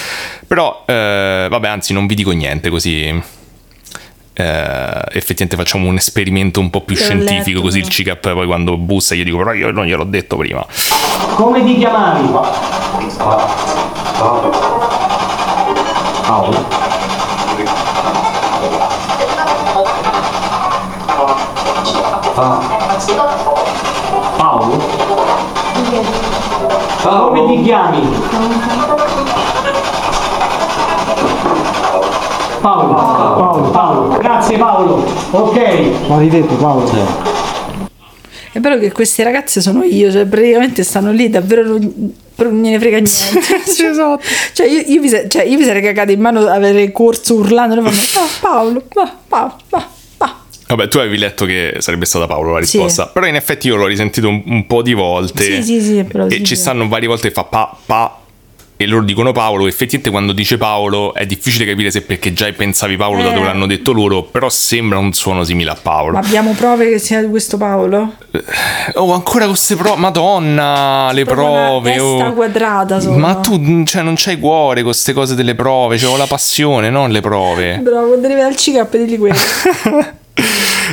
Però eh, vabbè anzi non vi dico niente così Uh, effettivamente facciamo un esperimento un po' più scientifico letto, così il CICAP poi quando bussa io dico però io non gliel'ho detto prima come ti chiamavi? Paolo. Paolo. Paolo? Come ti chiami? Paolo, Paolo, Paolo. Grazie Paolo. Ok. Maledetto Paolo. È bello che queste ragazze sono io, cioè praticamente stanno lì, davvero non, non gliene frega niente. Sì, esatto. Cioè io, io mi, cioè, io mi sarei cagata in mano avere corso urlando, e fanno, "Ah, Paolo, va, Paolo, va, va. Vabbè, tu avevi letto che sarebbe stata Paolo la Sì. risposta, però in effetti io l'ho risentito un, un po' di volte. Sì, sì, sì, però E sì, ci sì. stanno varie volte che fa pa, pa, e loro dicono Paolo. Effettivamente quando dice Paolo è difficile capire se perché già pensavi Paolo da Eh. dove l'hanno detto loro, però sembra un suono simile a Paolo. Ma abbiamo prove che sia di questo Paolo? Oh, ancora queste prove, madonna, le Proprio una prove. testa oh. quadrata sono. Ma tu cioè, non c'hai cuore con queste cose delle prove, cioè ho la passione, non le prove. Bravo, al CICAP di quello.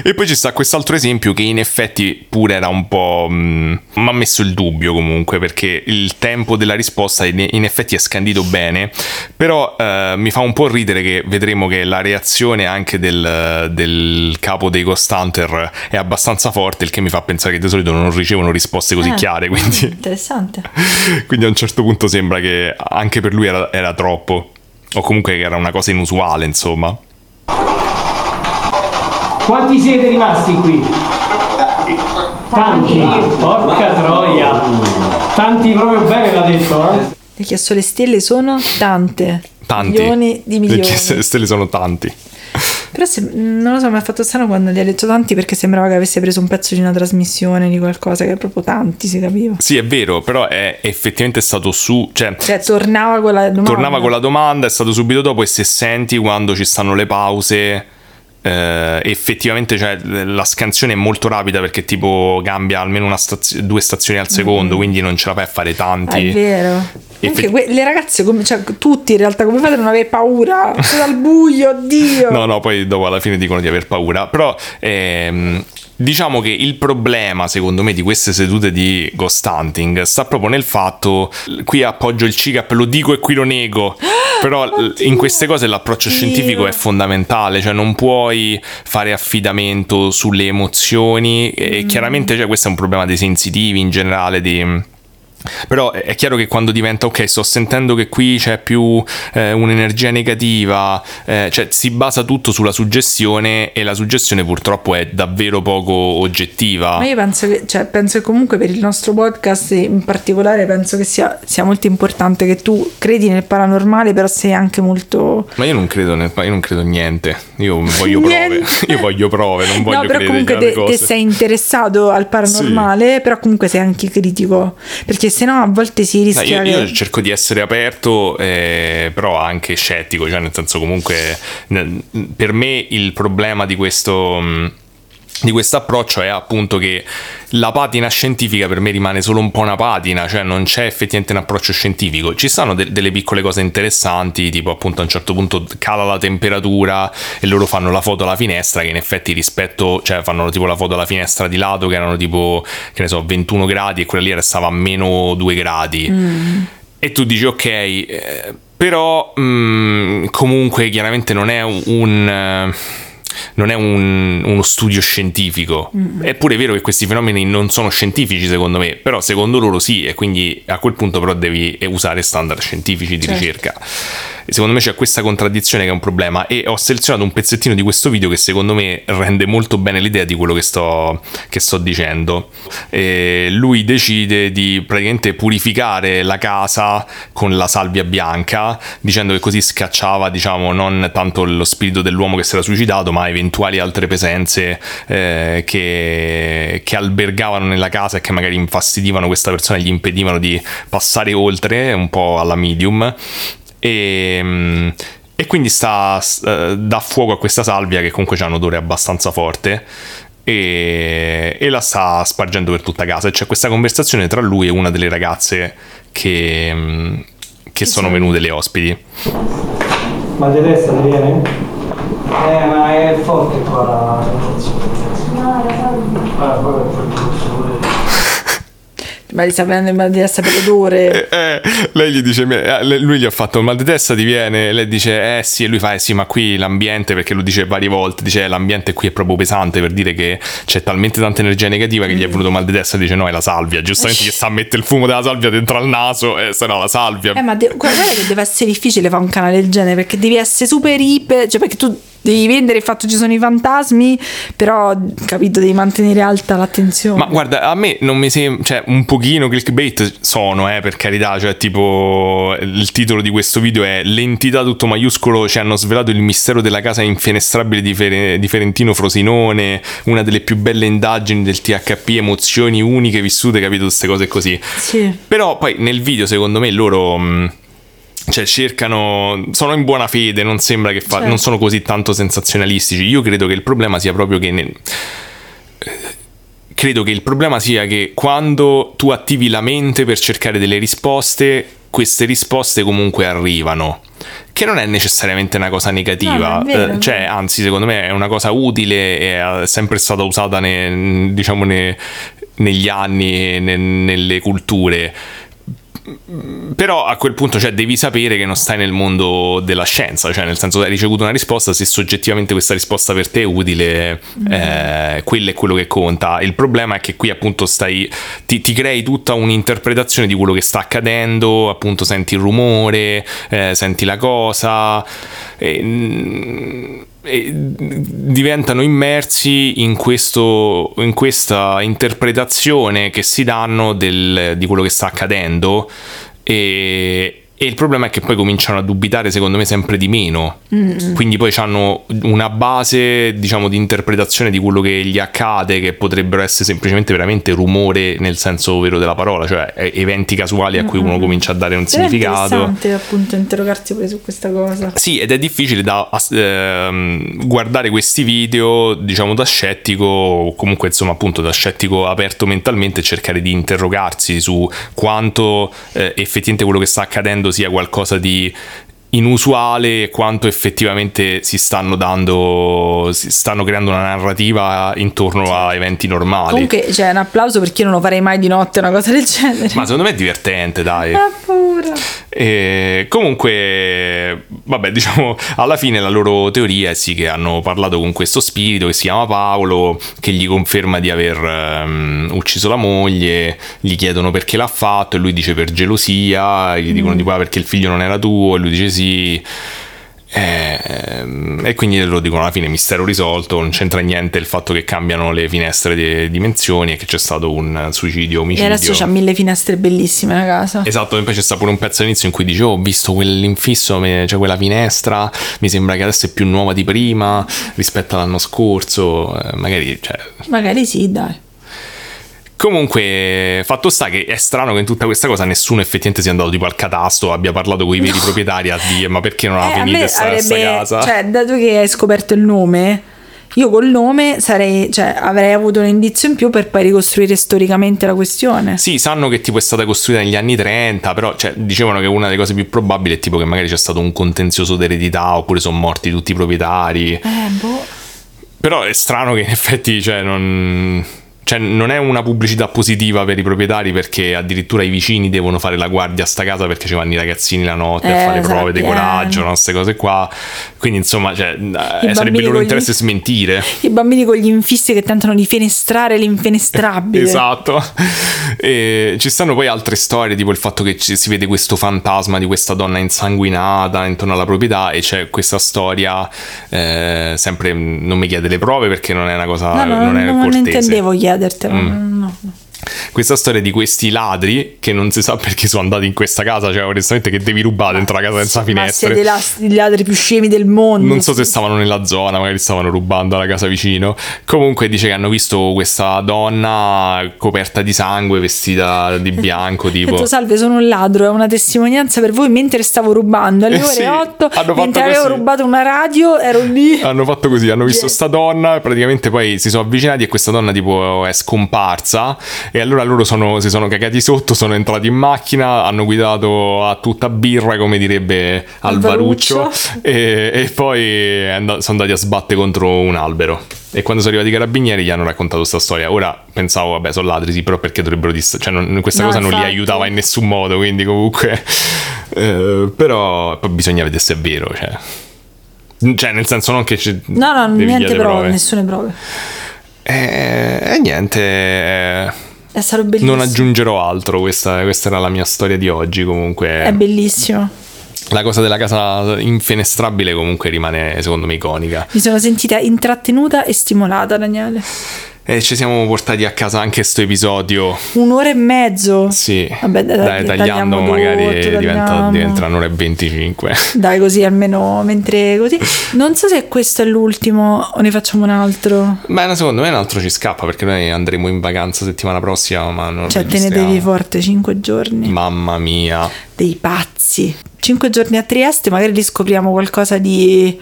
E poi ci sta quest'altro esempio che in effetti pure era un po'... mi ha messo il dubbio comunque perché il tempo della risposta in, effetti è scandito bene, però eh, mi fa un po' ridere che vedremo che la reazione anche del, del capo dei Ghost Hunter è abbastanza forte, il che mi fa pensare che di solito non ricevono risposte così Ah. chiare, quindi, Interessante. quindi a un certo punto sembra che anche per lui era, era troppo, o comunque che era una cosa inusuale, insomma. Quanti siete rimasti qui? Tanti. Porca troia. Tanti proprio bene l'ha detto, eh? Le chiesto le stelle sono tante. Tanti. Milioni di milioni. Perché se- stelle sono tanti. Però se- non lo so, mi ha fatto strano quando gli ha detto tanti perché sembrava che avesse preso un pezzo di una trasmissione, di qualcosa, che è proprio tanti, si capiva. Sì, è vero, però è effettivamente stato su, cioè, Cioè, tornava con la domanda. tornava con la domanda, è stato subito dopo e se senti quando ci stanno le pause, eh, effettivamente cioè, la scansione è molto rapida perché tipo cambia almeno una stazio- due stazioni al secondo, quindi non ce la fai a fare Ah, tanti. è vero. Comunque Effe- que- le ragazze, come, cioè, tutti in realtà, come fate a non avere paura? Sono al buio, oddio. No, no, poi dopo alla fine dicono di aver paura. Però ehm, diciamo che il problema, secondo me, di queste sedute di ghost hunting sta proprio nel fatto. Qui appoggio il CICAP, lo dico e qui lo nego. Però l- in queste cose l'approccio scientifico è fondamentale, cioè non puoi fare affidamento sulle emozioni e chiaramente cioè, questo è un problema dei sensitivi in generale, di... Però è chiaro che quando diventa ok, sto sentendo che qui c'è più eh, un'energia negativa, eh, cioè si basa tutto sulla suggestione e la suggestione purtroppo è davvero poco oggettiva. Ma io penso che, cioè, penso che comunque per il nostro podcast in particolare penso che sia, sia molto importante che tu credi nel paranormale, però sei anche molto... Ma io non credo, nel- io non credo niente, io voglio prove, io voglio prove, non voglio no, però comunque te, te sei interessato al paranormale, però comunque sei anche critico, perché sennò a volte si No, rischia io, io che... cerco di essere aperto, eh, però anche scettico, cioè nel senso comunque per me il problema di questo... mh, Di questo approccio è appunto che la patina scientifica per me rimane solo un po' una patina, cioè non c'è effettivamente un approccio scientifico. Ci sono de- delle piccole cose interessanti, tipo appunto a un certo punto cala la temperatura e loro fanno la foto alla finestra, che in effetti rispetto, cioè fanno tipo la foto alla finestra di lato che erano tipo, che ne so, 21 gradi e quella lì restava a meno 2 gradi. E tu dici ok, eh, però mm, comunque chiaramente non è un... un, non è un- uno studio scientifico. È pure vero che questi fenomeni non sono scientifici, secondo me, però secondo loro sì, e quindi a quel punto però devi usare standard scientifici di Certo. ricerca. E secondo me c'è questa contraddizione che è un problema. E ho selezionato un pezzettino di questo video che secondo me rende molto bene l'idea di quello che sto, che sto dicendo. E lui decide di praticamente purificare la casa con la salvia bianca, dicendo che così scacciava, diciamo, non tanto lo spirito dell'uomo che si era suicidato, ma eventuali altre presenze eh, che, che albergavano nella casa e che magari infastidivano questa persona e gli impedivano di passare oltre, un po' alla medium. E, mm, e quindi sta, eh, dà fuoco a questa salvia che comunque ha un odore abbastanza forte e, e la sta spargendo per tutta casa. E c'è questa conversazione tra lui e una delle ragazze che, mm, che sono venute le ospiti. Ma di destra ti viene? Eh, ma è forte qua la sensazione. Ah, poi per forza pure. Ma di sapere mal di testa per l'odore. Eh, eh, lei gli dice, eh, lui gli ha fatto il mal di testa, ti viene, lei dice, eh sì, e lui fa, eh sì, ma qui l'ambiente, perché lo dice varie volte, dice, eh, l'ambiente qui è proprio pesante per dire che c'è talmente tanta energia negativa che gli è venuto mal di testa, dice, no, è la salvia, giustamente che sta a mettere il fumo della salvia dentro al naso, e eh, sarà la salvia. Eh, ma de- guarda che deve essere difficile fare un canale del genere, perché devi essere super iper, cioè perché tu devi vendere il fatto che ci sono i fantasmi, però capito, devi mantenere alta l'attenzione. Ma guarda, a me non mi sembra, cioè un pochino clickbait sono, eh, per carità, cioè tipo il titolo di questo video è L'entità tutto maiuscolo ci hanno svelato il mistero della casa infenestrabile di, Fer- di Ferentino Frosinone, una delle più belle indagini del THP, emozioni uniche vissute, capito, queste cose così. Sì. Però poi nel video secondo me loro... Mh, cioè cercano, sono in buona fede, non sembra che fa, certo. non sono così tanto sensazionalistici. Io credo che il problema sia proprio che nel, credo che il problema sia che quando tu attivi la mente per cercare delle risposte, queste risposte comunque arrivano. Che non è necessariamente una cosa negativa, no, vero, eh, cioè, anzi, secondo me è una cosa utile e è sempre stata usata ne, diciamo, ne, negli anni, ne, nelle culture però a quel punto cioè, devi sapere che non stai nel mondo della scienza, cioè nel senso hai ricevuto una risposta, se soggettivamente questa risposta per te è utile, mm. eh, quello è quello che conta. Il problema è che qui appunto stai, ti, ti, crei tutta un'interpretazione di quello che sta accadendo, appunto senti il rumore, eh, senti la cosa. E, e diventano immersi in, questo, in questa interpretazione che si danno del, di quello che sta accadendo e, e il problema è che poi cominciano a dubitare, secondo me, sempre di meno. Mm. Quindi poi hanno una base, diciamo, di interpretazione di quello che gli accade, che potrebbero essere semplicemente veramente rumore nel senso vero della parola, cioè eventi casuali a cui uno comincia a dare un significato. È interessante appunto interrogarsi pure su questa cosa. Sì, ed è difficile da eh, guardare questi video, diciamo, da scettico, o comunque insomma, appunto, da scettico aperto mentalmente e cercare di interrogarsi su quanto eh, effettivamente quello che sta accadendo sia qualcosa di inusuale quanto effettivamente si stanno dando si stanno creando una narrativa intorno a eventi normali. Comunque c'è cioè, un applauso perché io non lo farei mai di notte una cosa del genere. Ma secondo me è divertente dai. Ha paura. E comunque vabbè diciamo alla fine la loro teoria è sì che hanno parlato con questo spirito che si chiama Paolo che gli conferma di aver um, ucciso la moglie gli chiedono perché l'ha fatto e lui dice per gelosia gli dicono mm. di qua perché il figlio non era tuo e lui dice sì E, ehm, e quindi lo dicono alla fine mistero risolto non c'entra niente il fatto che cambiano le finestre di dimensioni e che c'è stato un suicidio omicidio. E adesso c'ha mille finestre bellissime la casa. Esatto e poi c'è stato pure un pezzo all'inizio in cui dice oh, ho visto quell'infisso cioè quella finestra mi sembra che adesso è più nuova di prima rispetto all'anno scorso eh, magari cioè... magari sì dai Comunque, fatto sta che è strano che in tutta questa cosa nessuno effettivamente sia andato tipo al catasto, abbia parlato con i veri no. proprietari a dire ma perché non ha eh, finito questa casa? Cioè, dato che hai scoperto il nome, io col nome sarei, cioè, avrei avuto un indizio in più per poi ricostruire storicamente la questione. Sì, sanno che tipo è stata costruita negli anni 30, però cioè, dicevano che una delle cose più probabili è tipo che magari c'è stato un contenzioso d'eredità oppure sono morti tutti i proprietari. Eh, boh. Però è strano che in effetti, cioè, non cioè non è una pubblicità positiva per i proprietari perché addirittura i vicini devono fare la guardia a sta casa perché ci vanno i ragazzini la notte eh, a fare esatto, prove di coraggio, no? queste cose qua. Quindi insomma cioè, eh, sarebbe il loro interesse gli... smentire. I bambini con gli infissi che tentano di fenestrare l'infenestrabile. esatto. E ci stanno poi altre storie, tipo il fatto che ci, si vede questo fantasma di questa donna insanguinata intorno alla proprietà e c'è questa storia, eh, sempre non mi chiede le prove perché non è una cosa... No, no, non, è non intendevo chiedere Mm. No, no questa storia di questi ladri che non si sa perché sono andati in questa casa, cioè onestamente che devi rubare dentro la casa senza finestre. Ma siete i ladri più scemi del mondo. Non so se stavano nella zona, magari stavano rubando alla casa vicino. Comunque dice che hanno visto questa donna coperta di sangue, vestita di bianco, tipo. Detto, salve, sono un ladro, è una testimonianza per voi mentre stavo rubando alle eh ore sì, 8, mentre avevo così. rubato una radio, ero lì. Hanno fatto così, hanno visto yeah. sta donna, praticamente poi si sono avvicinati e questa donna tipo è scomparsa e allora loro sono- si sono cagati sotto, sono entrati in macchina, hanno guidato a tutta birra, come direbbe Alvaruccio, Alvaruccio. e, e poi and- sono andati a sbattere contro un albero. E quando sono arrivati i carabinieri gli hanno raccontato questa storia. Ora pensavo, vabbè, sono ladri, sì, però perché dovrebbero dist- Cioè, non- questa No, cosa non li infatti. aiutava in nessun modo, quindi comunque... eh, però poi bisogna vedere se è vero, cioè... Cioè, nel senso non che c'è... No, no, niente chiedere prove, nessune prove. E, e niente, eh, È stato bellissimo. non aggiungerò altro, questa, questa era la mia storia di oggi comunque. È bellissimo. La cosa della casa infenestrabile comunque rimane secondo me iconica. Mi sono sentita intrattenuta e stimolata, Daniele. E ci siamo portati a casa anche sto episodio. Un'ora e mezzo. Sì, Vabbè, dai, dai, tagliando magari tutto, diventa, diventa un'ora e 25. Dai, così almeno mentre così. Non so se questo è l'ultimo o ne facciamo un altro. Beh, secondo me un altro ci scappa perché noi andremo in vacanza settimana prossima, ma non Cioè, tenetevi forte, 5 giorni. Mamma mia. Dei pazzi. 5 giorni a Trieste, magari li scopriamo qualcosa di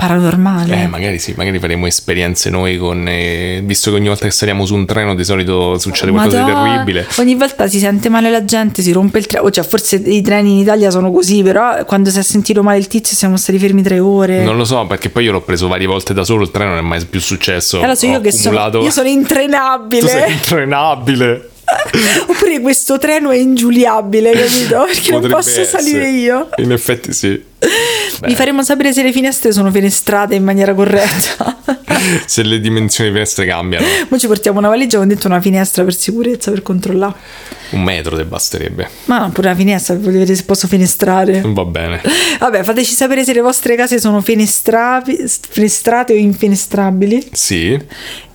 paranormale. Eh, magari sì, magari faremo esperienze noi con... eh, visto che ogni volta che saliamo su un treno di solito succede qualcosa Madonna, di terribile. Ogni volta si sente male la gente, si rompe il treno. Cioè, forse i treni in Italia sono così, però quando si è sentito male il tizio siamo stati fermi tre ore. Non lo so, perché poi io l'ho preso varie volte da solo, il treno non è mai più successo. Allora, so Ho io che sono, accumulato- io sono intrenabile. Tu sei intrenabile. Oppure questo treno è ingiuliabile, capito? Perché non Potrebbe posso salire essere. io. In effetti sì. Vi faremo sapere se le finestre sono fenestrate in maniera corretta. Se le dimensioni di finestre cambiano, Poi ci portiamo una valigia con dentro una finestra per sicurezza, per controllare. un metro te basterebbe. Ma pure la finestra, per vedere se posso finestrare. Va bene. Vabbè, fateci sapere se le vostre case sono fenestrabi- fenestrate o infenestrabili. Sì.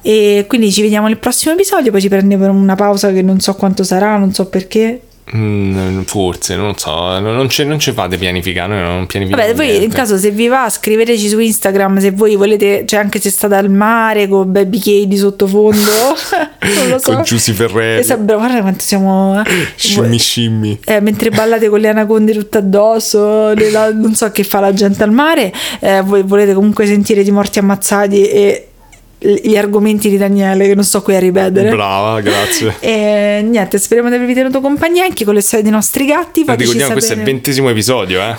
E quindi ci vediamo nel prossimo episodio. Poi ci prendiamo una pausa che non so quanto sarà, non so perché. Mm, forse, non so, non ci, non ci fate pianificare, non pianifichiamo Vabbè, voi in caso se vi va, scriveteci su Instagram se voi volete, cioè anche se state al mare con Baby K di sottofondo. non lo so. Con Giusy Ferreri. Esatto, guarda quanto siamo. eh. Scimmi scimmi. Eh, mentre ballate con le anaconde tutte addosso, la- non so che fa la gente al mare, eh, voi volete comunque sentire di morti ammazzati e gli argomenti di Daniele che non sto qui a ripetere. Brava, grazie. E niente, speriamo di avervi tenuto compagnia anche con le storie dei nostri gatti. Fateci Ricordiamo, questo è il sapere. ventesimo episodio, eh.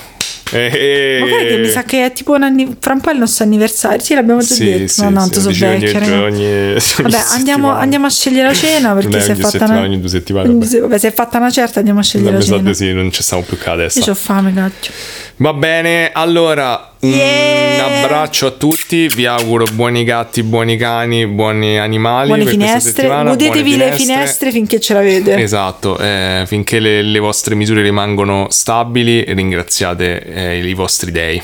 Eh, Ma guarda che mi sa che è tipo un anni... fra un po' è il nostro anniversario. Sì, l'abbiamo già Sì, detto. sì, no, no, sì, tanto so vecchia. ogni- ogni Vabbè, andiamo, andiamo a scegliere la cena perché si è fatta una... ogni due settimane, vabbè. vabbè, se è fatta una certa andiamo a scegliere la sa cena. sì, non ci stiamo più la testa. Io ho fame, cacchio. Va bene, allora un Yeah! abbraccio a tutti, vi auguro buoni gatti, buoni cani, buoni animali. Buone finestre, godetevi le finestre finché ce l'avete. Esatto, eh, finché le, le vostre misure rimangono stabili, ringraziate eh, i vostri dei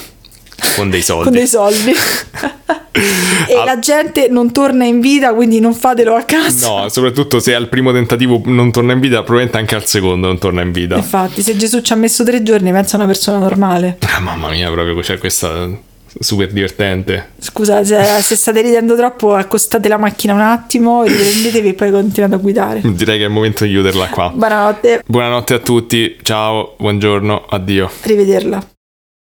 con dei soldi. con dei soldi. e Ah. la gente non torna in vita, quindi non fatelo a casa. No, soprattutto se al primo tentativo non torna in vita, probabilmente anche al secondo non torna in vita. Infatti, se Gesù ci ha messo tre giorni, pensa a una persona normale. Ah, mamma mia, proprio c'è questa super divertente. Scusa, se, se state ridendo troppo, accostate la macchina un attimo, riprendetevi e poi continuate a guidare. Direi che è il momento di chiuderla qua. Buonanotte, Buonanotte a tutti, ciao, buongiorno, addio. arrivederla.